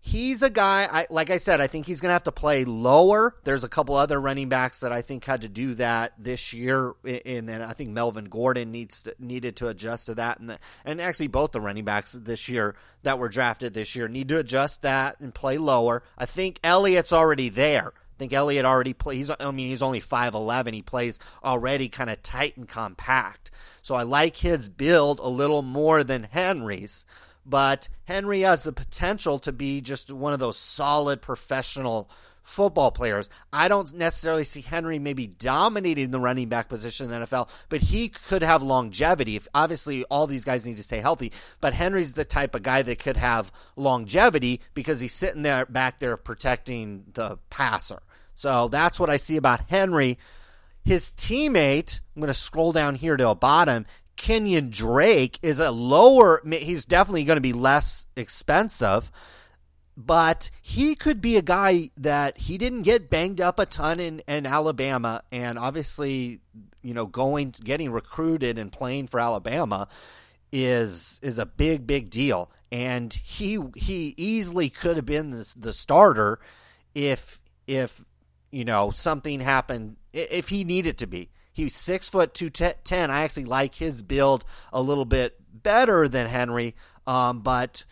he's a guy I like I said I think he's going to have to play lower. There's a couple other running backs that I think had to do that this year and then I think Melvin Gordon needs to, needed to adjust to that and the, and actually both the running backs this year that were drafted this year need to adjust that and play lower. I think Elliott's already there. I think Elliott already plays. I mean, he's only five eleven. He plays already kind of tight and compact. So I like his build a little more than Henry's but Henry has the potential to be just one of those solid professional football players. I don't necessarily see Henry maybe dominating the running back position in the NFL, but he could have longevity. If obviously all these guys need to stay healthy, but Henry's the type of guy that could have longevity because he's sitting there back there protecting the passer. So that's what I see about Henry. His teammate, I'm going to scroll down here to a bottom, Kenyan Drake is a lower, he's definitely going to be less expensive, but he could be a guy that he didn't get banged up a ton in, in Alabama. And obviously, you know, going, getting recruited and playing for Alabama is is a big big deal and he he easily could have been the, the starter if if you know something happened if he needed to be He's six foot two ten. I actually like his build a little bit better than Henry, um, but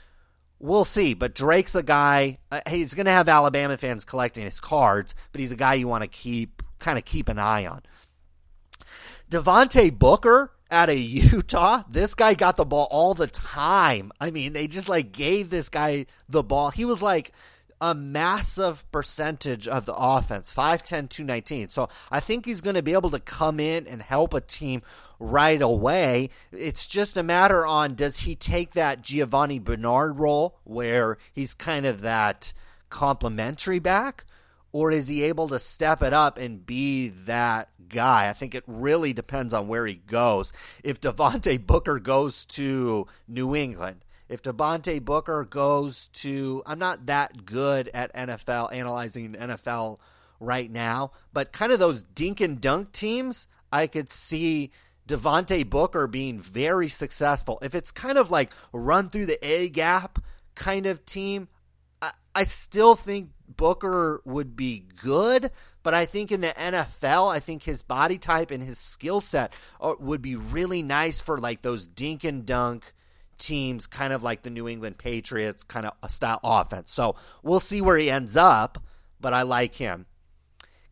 we'll see. But Drake's a guy. Uh, he's going to have Alabama fans collecting his cards, but he's a guy you want to keep kind of keep an eye on. Devontae Booker out of Utah. This guy got the ball all the time. I mean, they just like gave this guy the ball. He was like a massive percentage of the offense 5'10, 219. So I think he's going to be able to come in and help a team right away. It's just a matter on does he take that Giovani Bernard role where he's kind of that complementary back? Or is he able to step it up and be that guy? I think it really depends on where he goes. If Devontae Booker goes to New England, if Devontae Booker goes to, I'm not that good at NFL analyzing NFL right now, but kind of those dink and dunk teams, I could see Devontae Booker being very successful. If it's kind of like run through the A gap kind of team, I, I still think Booker would be good, but I think in the NFL, I think his body type and his skill set uh, would be really nice for like those dink and dunk teams, kind of like the New England Patriots kind of style offense. So we'll see where he ends up, but I like him.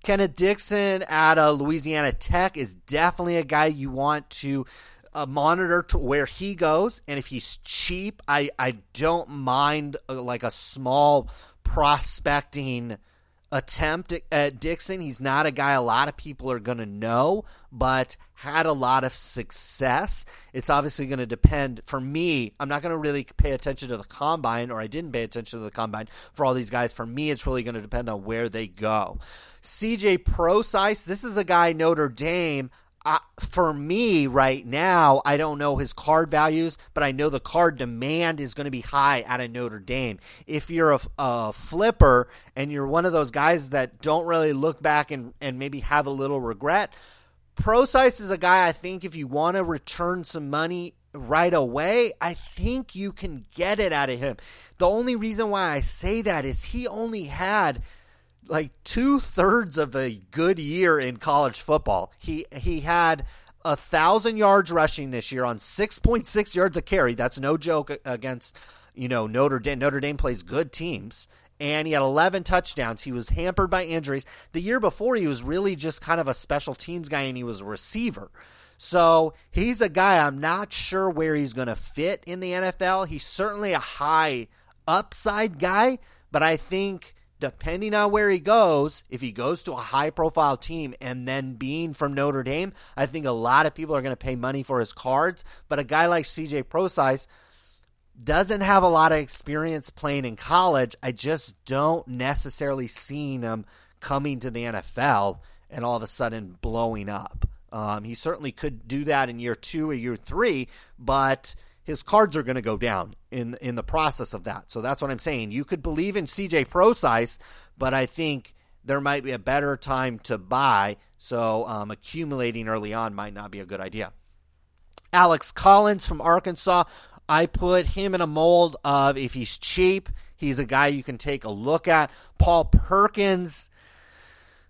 Kenneth Dixon out of Louisiana Tech is definitely a guy you want to uh, monitor to where he goes. And if he's cheap, I, I don't mind uh, like a small prospecting attempt at Dixon. He's not a guy a lot of people are going to know, but had a lot of success. It's obviously going to depend. For me, I'm not going to really pay attention to the combine, or I didn't pay attention to the combine for all these guys. For me, it's really going to depend on where they go. CJ Prosise, this is a guy Notre Dame uh, for me right now, I don't know his card values, but I know the card demand is going to be high out of Notre Dame. If you're a, a, flipper and you're one of those guys that don't really look back and, and maybe have a little regret, Prosise is a guy I think if you want to return some money right away, I think you can get it out of him. The only reason why I say that is he only had like two thirds of a good year in college football. He he had a thousand yards rushing this year on six point six yards a carry. That's no joke against you know Notre Dame. Notre Dame plays good teams. And he had 11 touchdowns. He was hampered by injuries. The year before, he was really just kind of a special teams guy and he was a receiver. So he's a guy I'm not sure where he's going to fit in the NFL. He's certainly a high upside guy, but I think depending on where he goes, if he goes to a high profile team and then being from Notre Dame, I think a lot of people are going to pay money for his cards. But a guy like CJ Prosise doesn't have a lot of experience playing in college. I just don't necessarily see him coming to the NFL and all of a sudden blowing up. Um, he certainly could do that in year two or year three, but his cards are going to go down in in the process of that. So that's what I'm saying. You could believe in CJ Prosise, but I think there might be a better time to buy. So um, accumulating early on might not be a good idea. Alex Collins from Arkansas, I put him in a mold of if he's cheap, he's a guy you can take a look at. Paul Perkins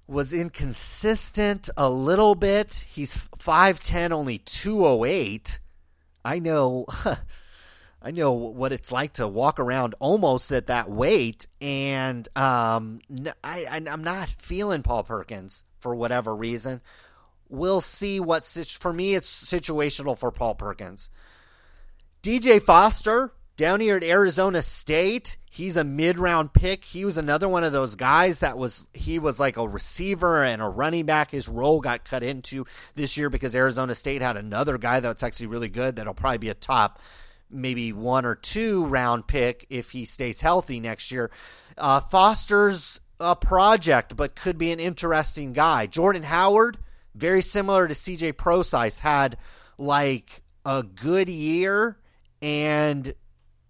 was inconsistent a little bit. He's 5'10, only 208. I know I know what it's like to walk around almost at that weight, and um, I, I'm not feeling Paul Perkins for whatever reason. We'll see what for me it's situational for Paul Perkins. DJ Foster down here at Arizona State, he's a mid-round pick. He was another one of those guys that was he was like a receiver and a running back. His role got cut into this year because Arizona State had another guy that's actually really good that'll probably be a top maybe one or two round pick if he stays healthy next year. Uh, Foster's a project, but could be an interesting guy. Jordan Howard, very similar to CJ Prosise, had like a good year and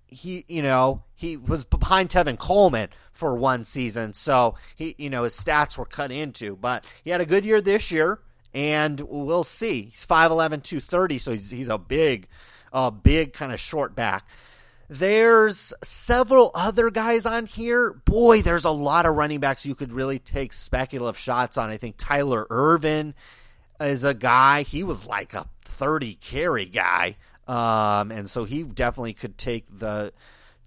he, you know, he was behind Tevin Coleman for one season, so he, you know, his stats were cut into. But he had a good year this year, and we'll see. He's 5'11", 230, so he's he's a big, a big kind of short back. There's several other guys on here. Boy, there's a lot of running backs you could really take speculative shots on. I think Tyler Ervin is a guy. He was like a 30 carry guy. Um, and so he definitely could take the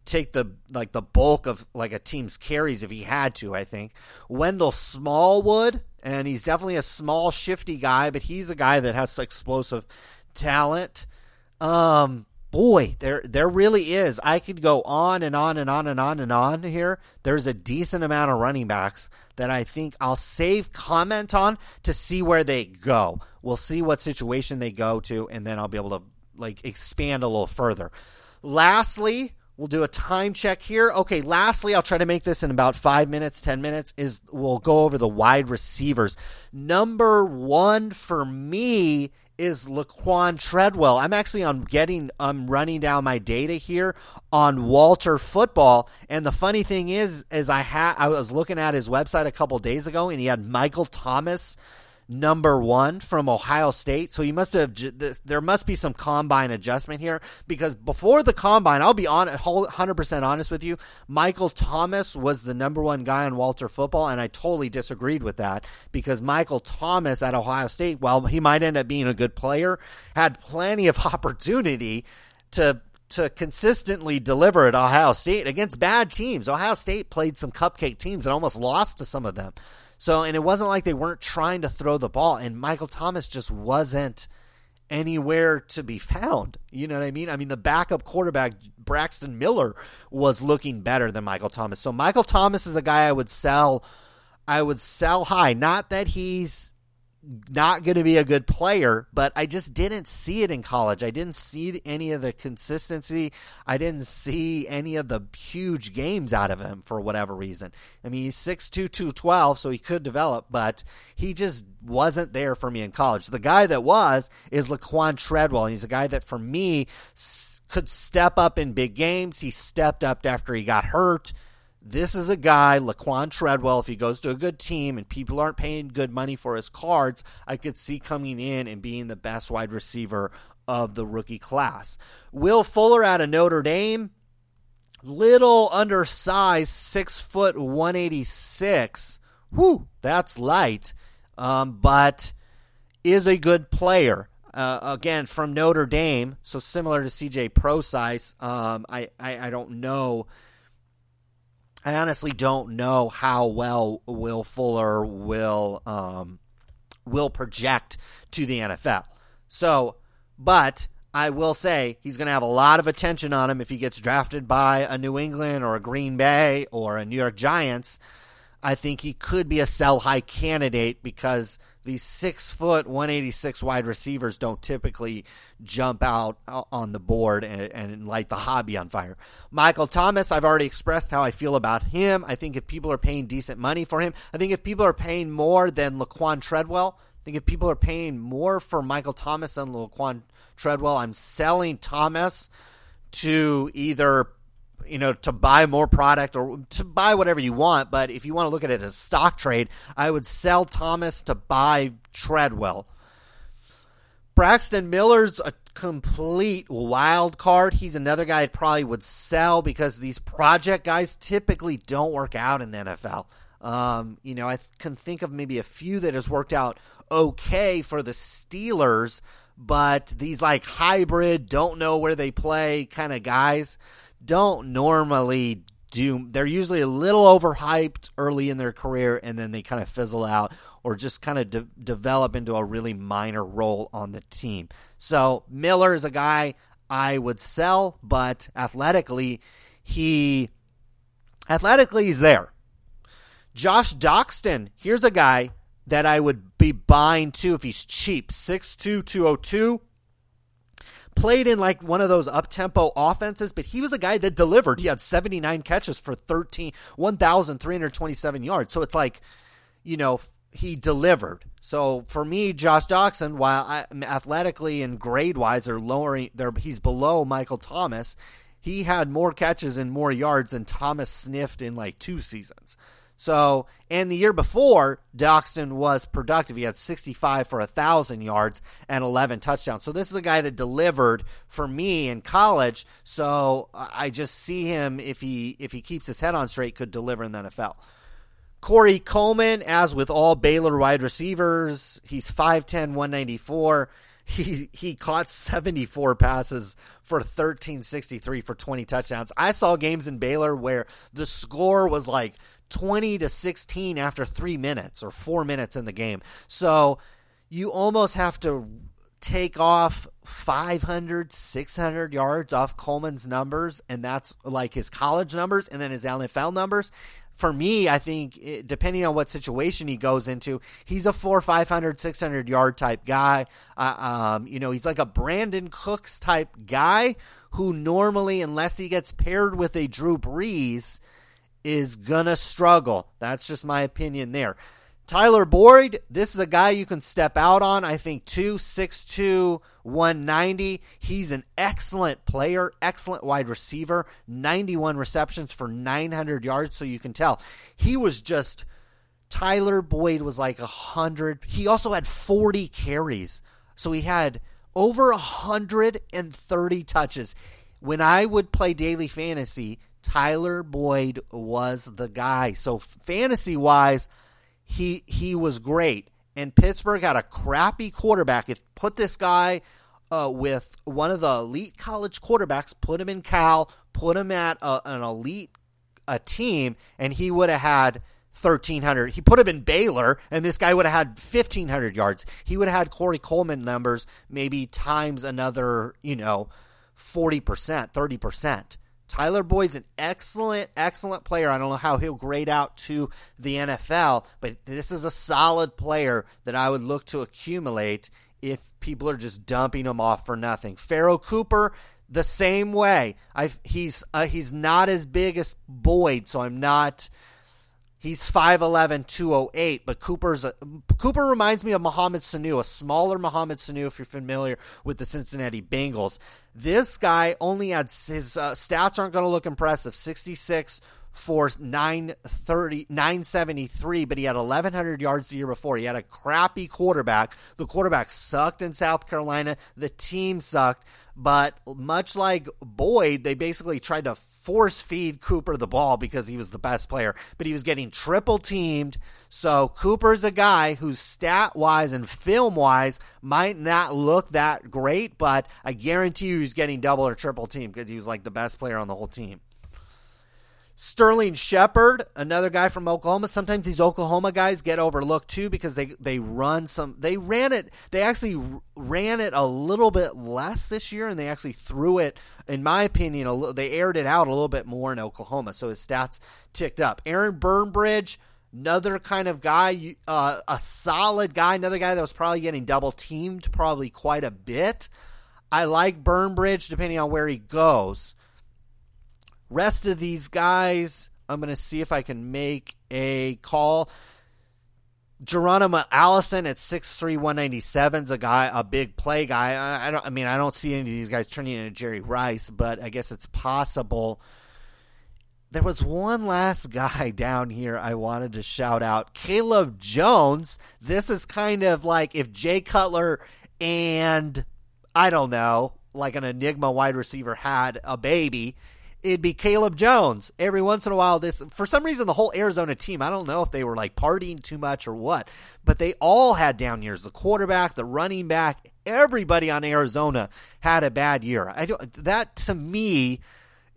take the like the bulk of like a team's carries if he had to. I think Wendell Smallwood, and he's definitely a small, shifty guy, but he's a guy that has explosive talent. Um, boy, there there really is. I could go on and on and on and on and on here. There's a decent amount of running backs that I think I'll save comment on to see where they go. We'll see what situation they go to, and then I'll be able to like expand a little further. Lastly, we'll do a time check here. Okay, lastly, I'll try to make this in about five minutes, ten minutes. Is we'll go over the wide receivers. Number one for me is Laquan Treadwell. I'm actually on getting I'm running down my data here on Walter Football, and the funny thing is, is I had I was looking at his website a couple days ago, and he had Michael Thomas number one from Ohio State. So he must have, there must be some combine adjustment here because before the combine, I'll be on 100% honest with you, Michael Thomas was the number one guy on Walter football. And I totally disagreed with that because Michael Thomas at Ohio State, while he might end up being a good player, had plenty of opportunity to to consistently deliver at Ohio State against bad teams. Ohio State played some cupcake teams and almost lost to some of them. So, and it wasn't like they weren't trying to throw the ball, and Michael Thomas just wasn't anywhere to be found. You know what I mean? I mean, the backup quarterback, Braxton Miller, was looking better than Michael Thomas. So, Michael Thomas is a guy I would sell. I would sell high. Not that he's not going to be a good player, but I just didn't see it in college. I didn't see any of the consistency. I didn't see any of the huge games out of him for whatever reason. I mean, he's 6'2, 212, so he could develop, but he just wasn't there for me in college. The guy that was is Laquan Treadwell. He's a guy that, for me, could step up in big games. He stepped up after he got hurt. This is a guy, Laquan Treadwell, if he goes to a good team and people aren't paying good money for his cards, I could see coming in and being the best wide receiver of the rookie class. Will Fuller out of Notre Dame, little undersized, six foot 186. whoo, that's light. Um, but is a good player. Uh, again, from Notre Dame, so similar to CJ Prosise. Um, I, I, I don't know. I honestly don't know how well Will Fuller will um, will project to the NFL. So, but I will say he's going to have a lot of attention on him if he gets drafted by a New England or a Green Bay or a New York Giants. I think he could be a sell high candidate because these six foot, 186 wide receivers don't typically jump out uh, on the board and, and, light the hobby on fire. Michael Thomas, I've already expressed how I feel about him. I think if people are paying decent money for him, I think if people are paying more than Laquan Treadwell, I think if people are paying more for Michael Thomas than Laquan Treadwell, I'm selling Thomas to either you know, to buy more product or to buy whatever you want. But if you want to look at it as stock trade, I would sell Thomas to buy Treadwell. Braxton Miller's a complete wild card. He's another guy I probably would sell because these project guys typically don't work out in the NFL. Um, you know, I can think of maybe a few that has worked out okay for the Steelers, but these like hybrid, don't know where they play kind of guys don't normally do. They're usually a little overhyped early in their career, and then they kind of fizzle out or just kind of de- develop into a really minor role on the team. So Miller is a guy I would sell, but athletically, he athletically he's there. Josh Doctson, here's a guy that I would be buying too if he's cheap. 6'2", 202 played in like one of those up tempo offenses, but he was a guy that delivered. He had 79 catches for 13 1,327 yards. So it's like, you know, he delivered. So for me, Josh Doctson, while I, athletically and grade wise are lowering, there he's below Michael Thomas. He had more catches and more yards than Thomas sniffed in like two seasons. So, and the year before, Doctson was productive. He had 65 for 1,000 yards and 11 touchdowns. So, this is a guy that delivered for me in college. So, I just see him, if he if he keeps his head on straight, could deliver in the NFL. Corey Coleman, as with all Baylor wide receivers, he's 5'10, 194. He, he caught 74 passes for 1363 for 20 touchdowns. I saw games in Baylor where the score was like 20 to 16 after three minutes or four minutes in the game. So you almost have to take off 500, 600 yards off Coleman's numbers, and that's like his college numbers and then his NFL numbers. For me, I think it, depending on what situation he goes into, he's a four, 500, 600 yard type guy. Uh, um, you know, he's like a Brandin Cooks type guy who normally, unless he gets paired with a Drew Brees, is gonna struggle. That's just my opinion there. Tyler Boyd, this is a guy you can step out on. I think 262, 190. He's an excellent player, excellent wide receiver, 91 receptions for 900 yards. So you can tell he was just, Tyler Boyd was like 100. He also had 40 carries. So he had over 130 touches. When I would play daily fantasy, Tyler Boyd was the guy. So fantasy wise, he he was great. And Pittsburgh had a crappy quarterback. If put this guy uh, with one of the elite college quarterbacks, put him in Cal, put him at a, an elite a team, and he would have had 1,300. He put him in Baylor, and this guy would have had 1,500 yards. He would have had Corey Coleman numbers, maybe times another, you know, 40%, 30%. Tyler Boyd's an excellent, excellent player. I don't know how he'll grade out to the NFL, but this is a solid player that I would look to accumulate if people are just dumping him off for nothing. Pharoh Cooper, the same way. I've, he's uh, he's not as big as Boyd, so I'm not He's 5'11", 208, but Cooper's a, Cooper reminds me of Mohamed Sanu, a smaller Mohamed Sanu if you're familiar with the Cincinnati Bengals. This guy only had his uh, stats aren't going to look impressive. 66 for 930 973 but he had 1100 yards the year before he had a crappy quarterback the quarterback sucked in south carolina the team sucked But much like Boyd, they basically tried to force feed Cooper the ball because he was the best player, but he was getting triple teamed. So Cooper's a guy who's stat wise and film wise might not look that great, but I guarantee you he's getting double or triple teamed because he was like the best player on the whole team. Sterling Shepard, another guy from Oklahoma. Sometimes these Oklahoma guys get overlooked too because they they run some. They ran it. They actually ran it a little bit less this year, and they actually threw it. In my opinion, a they aired it out a little bit more in Oklahoma, so his stats ticked up. Aaron Burbridge, another kind of guy, uh, a solid guy, another guy that was probably getting double teamed probably quite a bit. I like Burnbridge depending on where he goes. Rest of these guys, I'm going to see if I can make a call. Geronimo Allison at 6'3", 197 is a guy, a big play guy. I, I, don't. I mean, I don't see any of these guys turning into Jerry Rice, but I guess it's possible. There was one last guy down here I wanted to shout out, Cayleb Jones. This is kind of like if Jay Cutler and I don't know, like an enigma wide receiver had a baby it'd be Cayleb Jones. Every once in a while, this for some reason the whole Arizona team, I don't know if they were like partying too much or what, but they all had down years. The quarterback, the running back, everybody on Arizona had a bad year. I don't that to me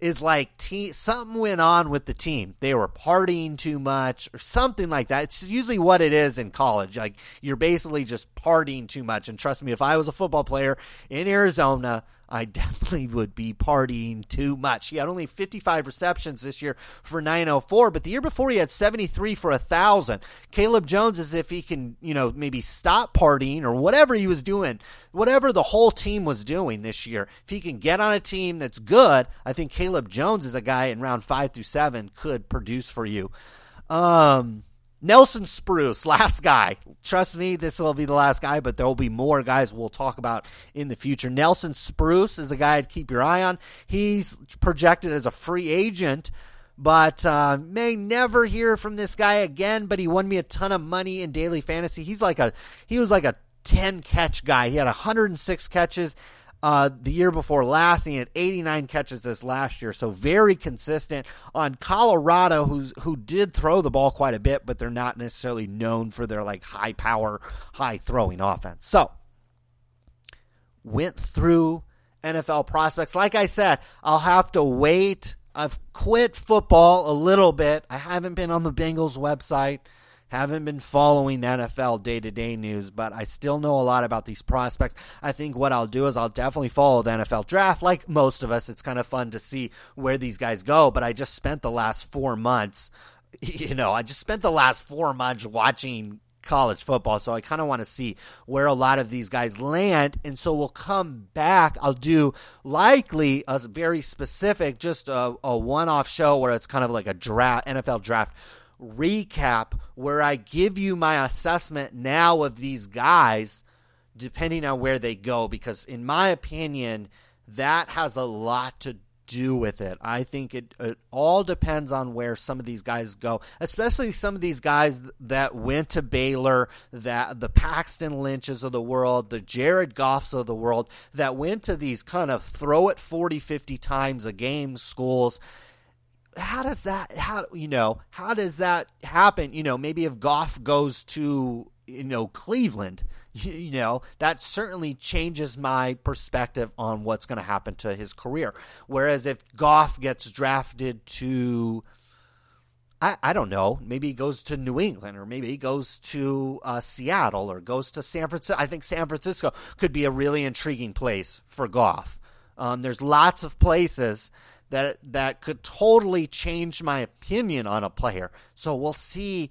is like te- something went on with the team. They were partying too much or something like that. It's usually what it is in college. Like you're basically just partying too much. And trust me, if I was a football player in Arizona, I definitely would be partying too much. He had only 55 receptions this year for 904, but the year before he had 73 for a thousand. Cayleb Jones, as if he can, you know, maybe stop partying or whatever he was doing, whatever the whole team was doing this year. If he can get on a team that's good, I think Cayleb Jones is a guy in round five through seven could produce for you. Um, Nelson Spruce, last guy. Trust me, this will be the last guy, but there will be more guys we'll talk about in the future. Nelson Spruce is a guy to keep your eye on. He's projected as a free agent, but uh, may never hear from this guy again. But he won me a ton of money in daily fantasy. He's like a he was like a ten catch guy. He had 106 catches uh, the year before last. He had 89 catches this last year, so very consistent. On Colorado, who's who did throw the ball quite a bit, but they're not necessarily known for their like high power, high throwing offense. So went through NFL prospects. Like I said, I'll have to wait. I've quit football a little bit. I haven't been on the Bengals website. Haven't been following the NFL day to day news, but I still know a lot about these prospects. I think what I'll do is I'll definitely follow the NFL draft. Like most of us, it's kind of fun to see where these guys go, but I just spent the last four months, you know, I just spent the last four months watching college football. So I kind of want to see where a lot of these guys land. And so we'll come back. I'll do likely a very specific, just a, a one off show where it's kind of like a draft, NFL draft recap where I give you my assessment now of these guys, depending on where they go, because in my opinion, that has a lot to do with it. I think it, it all depends on where some of these guys go, especially some of these guys that went to Baylor, that the Paxton Lynches of the world, the Jared Goffs of the world, that went to these kind of throw it 40, 50 times a game schools how does that how you know how does that happen you know maybe if goff goes to you know cleveland you, you know that certainly changes my perspective on what's going to happen to his career whereas if goff gets drafted to I, I don't know. Maybe he goes to New England, or maybe he goes to uh, Seattle, or goes to San Francisco. I think San Francisco could be a really intriguing place for Goff. Um, there's lots of places that that could totally change my opinion on a player. So we'll see.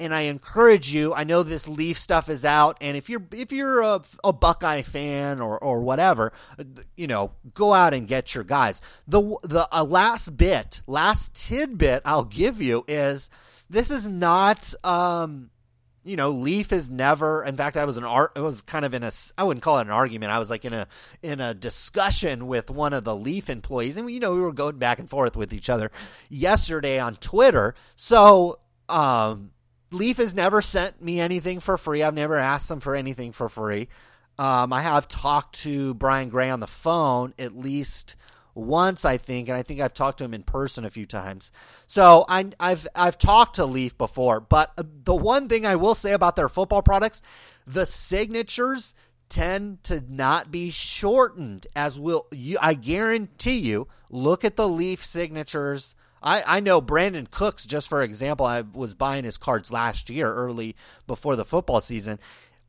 And I encourage you. I know this Leaf stuff is out, and if you're if you're a, a Buckeye fan or or whatever, you know, go out and get your guys. The the uh, last bit, last tidbit I'll give you is this is not um, you know, Leaf is never. In fact, I was an art. It was kind of in a. I wouldn't call it an argument. I was like in a in a discussion with one of the Leaf employees, and we, you know, we were going back and forth with each other yesterday on Twitter. So, um, Leaf has never sent me anything for free. I've never asked them for anything for free. Um, I have talked to Brian Gray on the phone at least once, I think, and I think I've talked to him in person a few times. So I, have I've talked to Leaf before, but uh, the one thing I will say about their football products, the signatures tend to not be shortened. As will you, I guarantee you. Look at the Leaf signatures. I, I know Brandin Cooks, just for example, I was buying his cards last year, early before the football season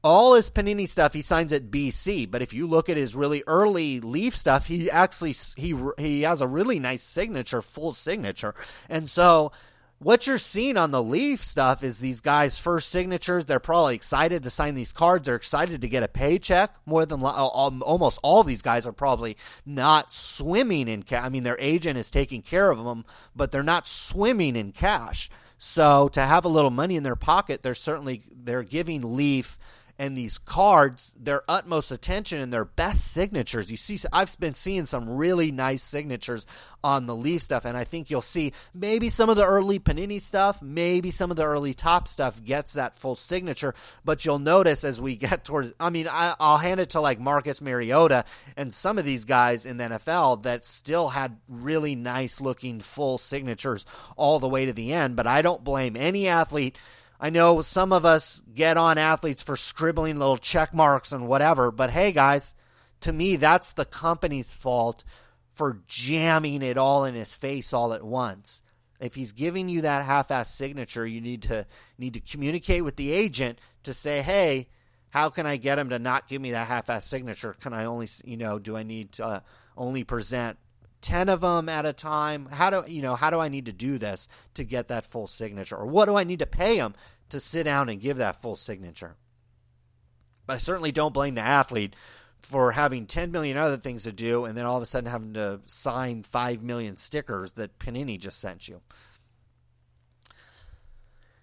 all his Panini stuff he signs at BC, but if you look at his really early Leaf stuff, he actually he he has a really nice signature, full signature. And so what you're seeing on the Leaf stuff is these guys' first signatures. They're probably excited to sign these cards. They're excited to get a paycheck. More than almost all these guys are probably not swimming in cash. I mean, their agent is taking care of them, but they're not swimming in cash. So to have a little money in their pocket, they're certainly they're giving Leaf and these cards their utmost attention and their best signatures. You see, I've been seeing some really nice signatures on the Leaf stuff, and I think you'll see maybe some of the early Panini stuff, maybe some of the early Topps stuff gets that full signature. But you'll notice as we get towards, I mean, I, will hand it to like Marcus Mariota and some of these guys in the NFL that still had really nice looking full signatures all the way to the end. But I don't blame any athlete I know some of us get on athletes for scribbling little check marks and whatever, but hey, guys, to me, that's the company's fault for jamming it all in his face all at once. If he's giving you that half-ass signature, you need to need to communicate with the agent to say, "Hey, how can I get him to not give me that half-ass signature? Can I only, you know, do I need to uh, only present 10 of them at a time how do you know how do i need to do this to get that full signature or what do i need to pay them to sit down and give that full signature but i certainly don't blame the athlete for having 10 million other things to do and then all of a sudden having to sign 5 million stickers that panini just sent you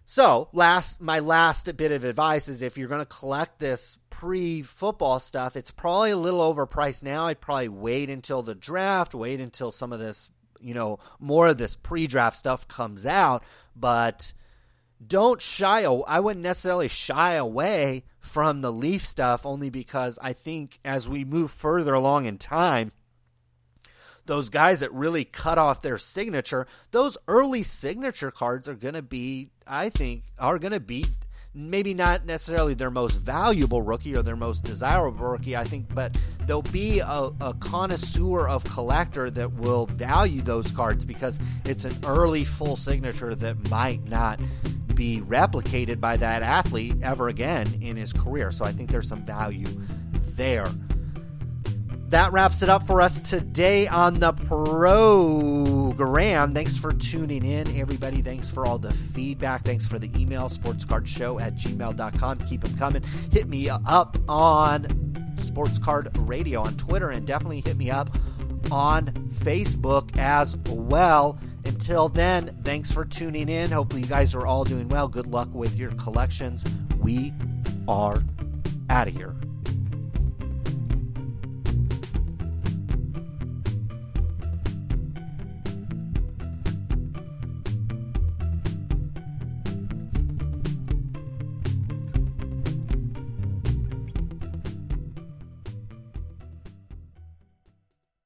so last my last bit of advice is if you're going to collect this pre football stuff, it's probably a little overpriced now. I'd probably wait until the draft, wait until some of this, you know, more of this pre draft stuff comes out. But don't shy away. I wouldn't necessarily shy away from the Leaf stuff only because I think as we move further along in time, those guys that really cut off their signature, those early signature cards are going to be, I think, are going to be maybe not necessarily their most valuable rookie or their most desirable rookie, I think, but there'll be a, a, connoisseur of collector that will value those cards because it's an early full signature that might not be replicated by that athlete ever again in his career. So I think there's some value there that wraps it up for us today on the program. Thanks for tuning in, everybody. Thanks for all the feedback. Thanks for the email, sportscardshow at gmail.com. Keep them coming. Hit me up on Sports Card Radio on Twitter and definitely hit me up on Facebook as well. Until then, thanks for tuning in. Hopefully, you guys are all doing well. Good luck with your collections. We are out of here.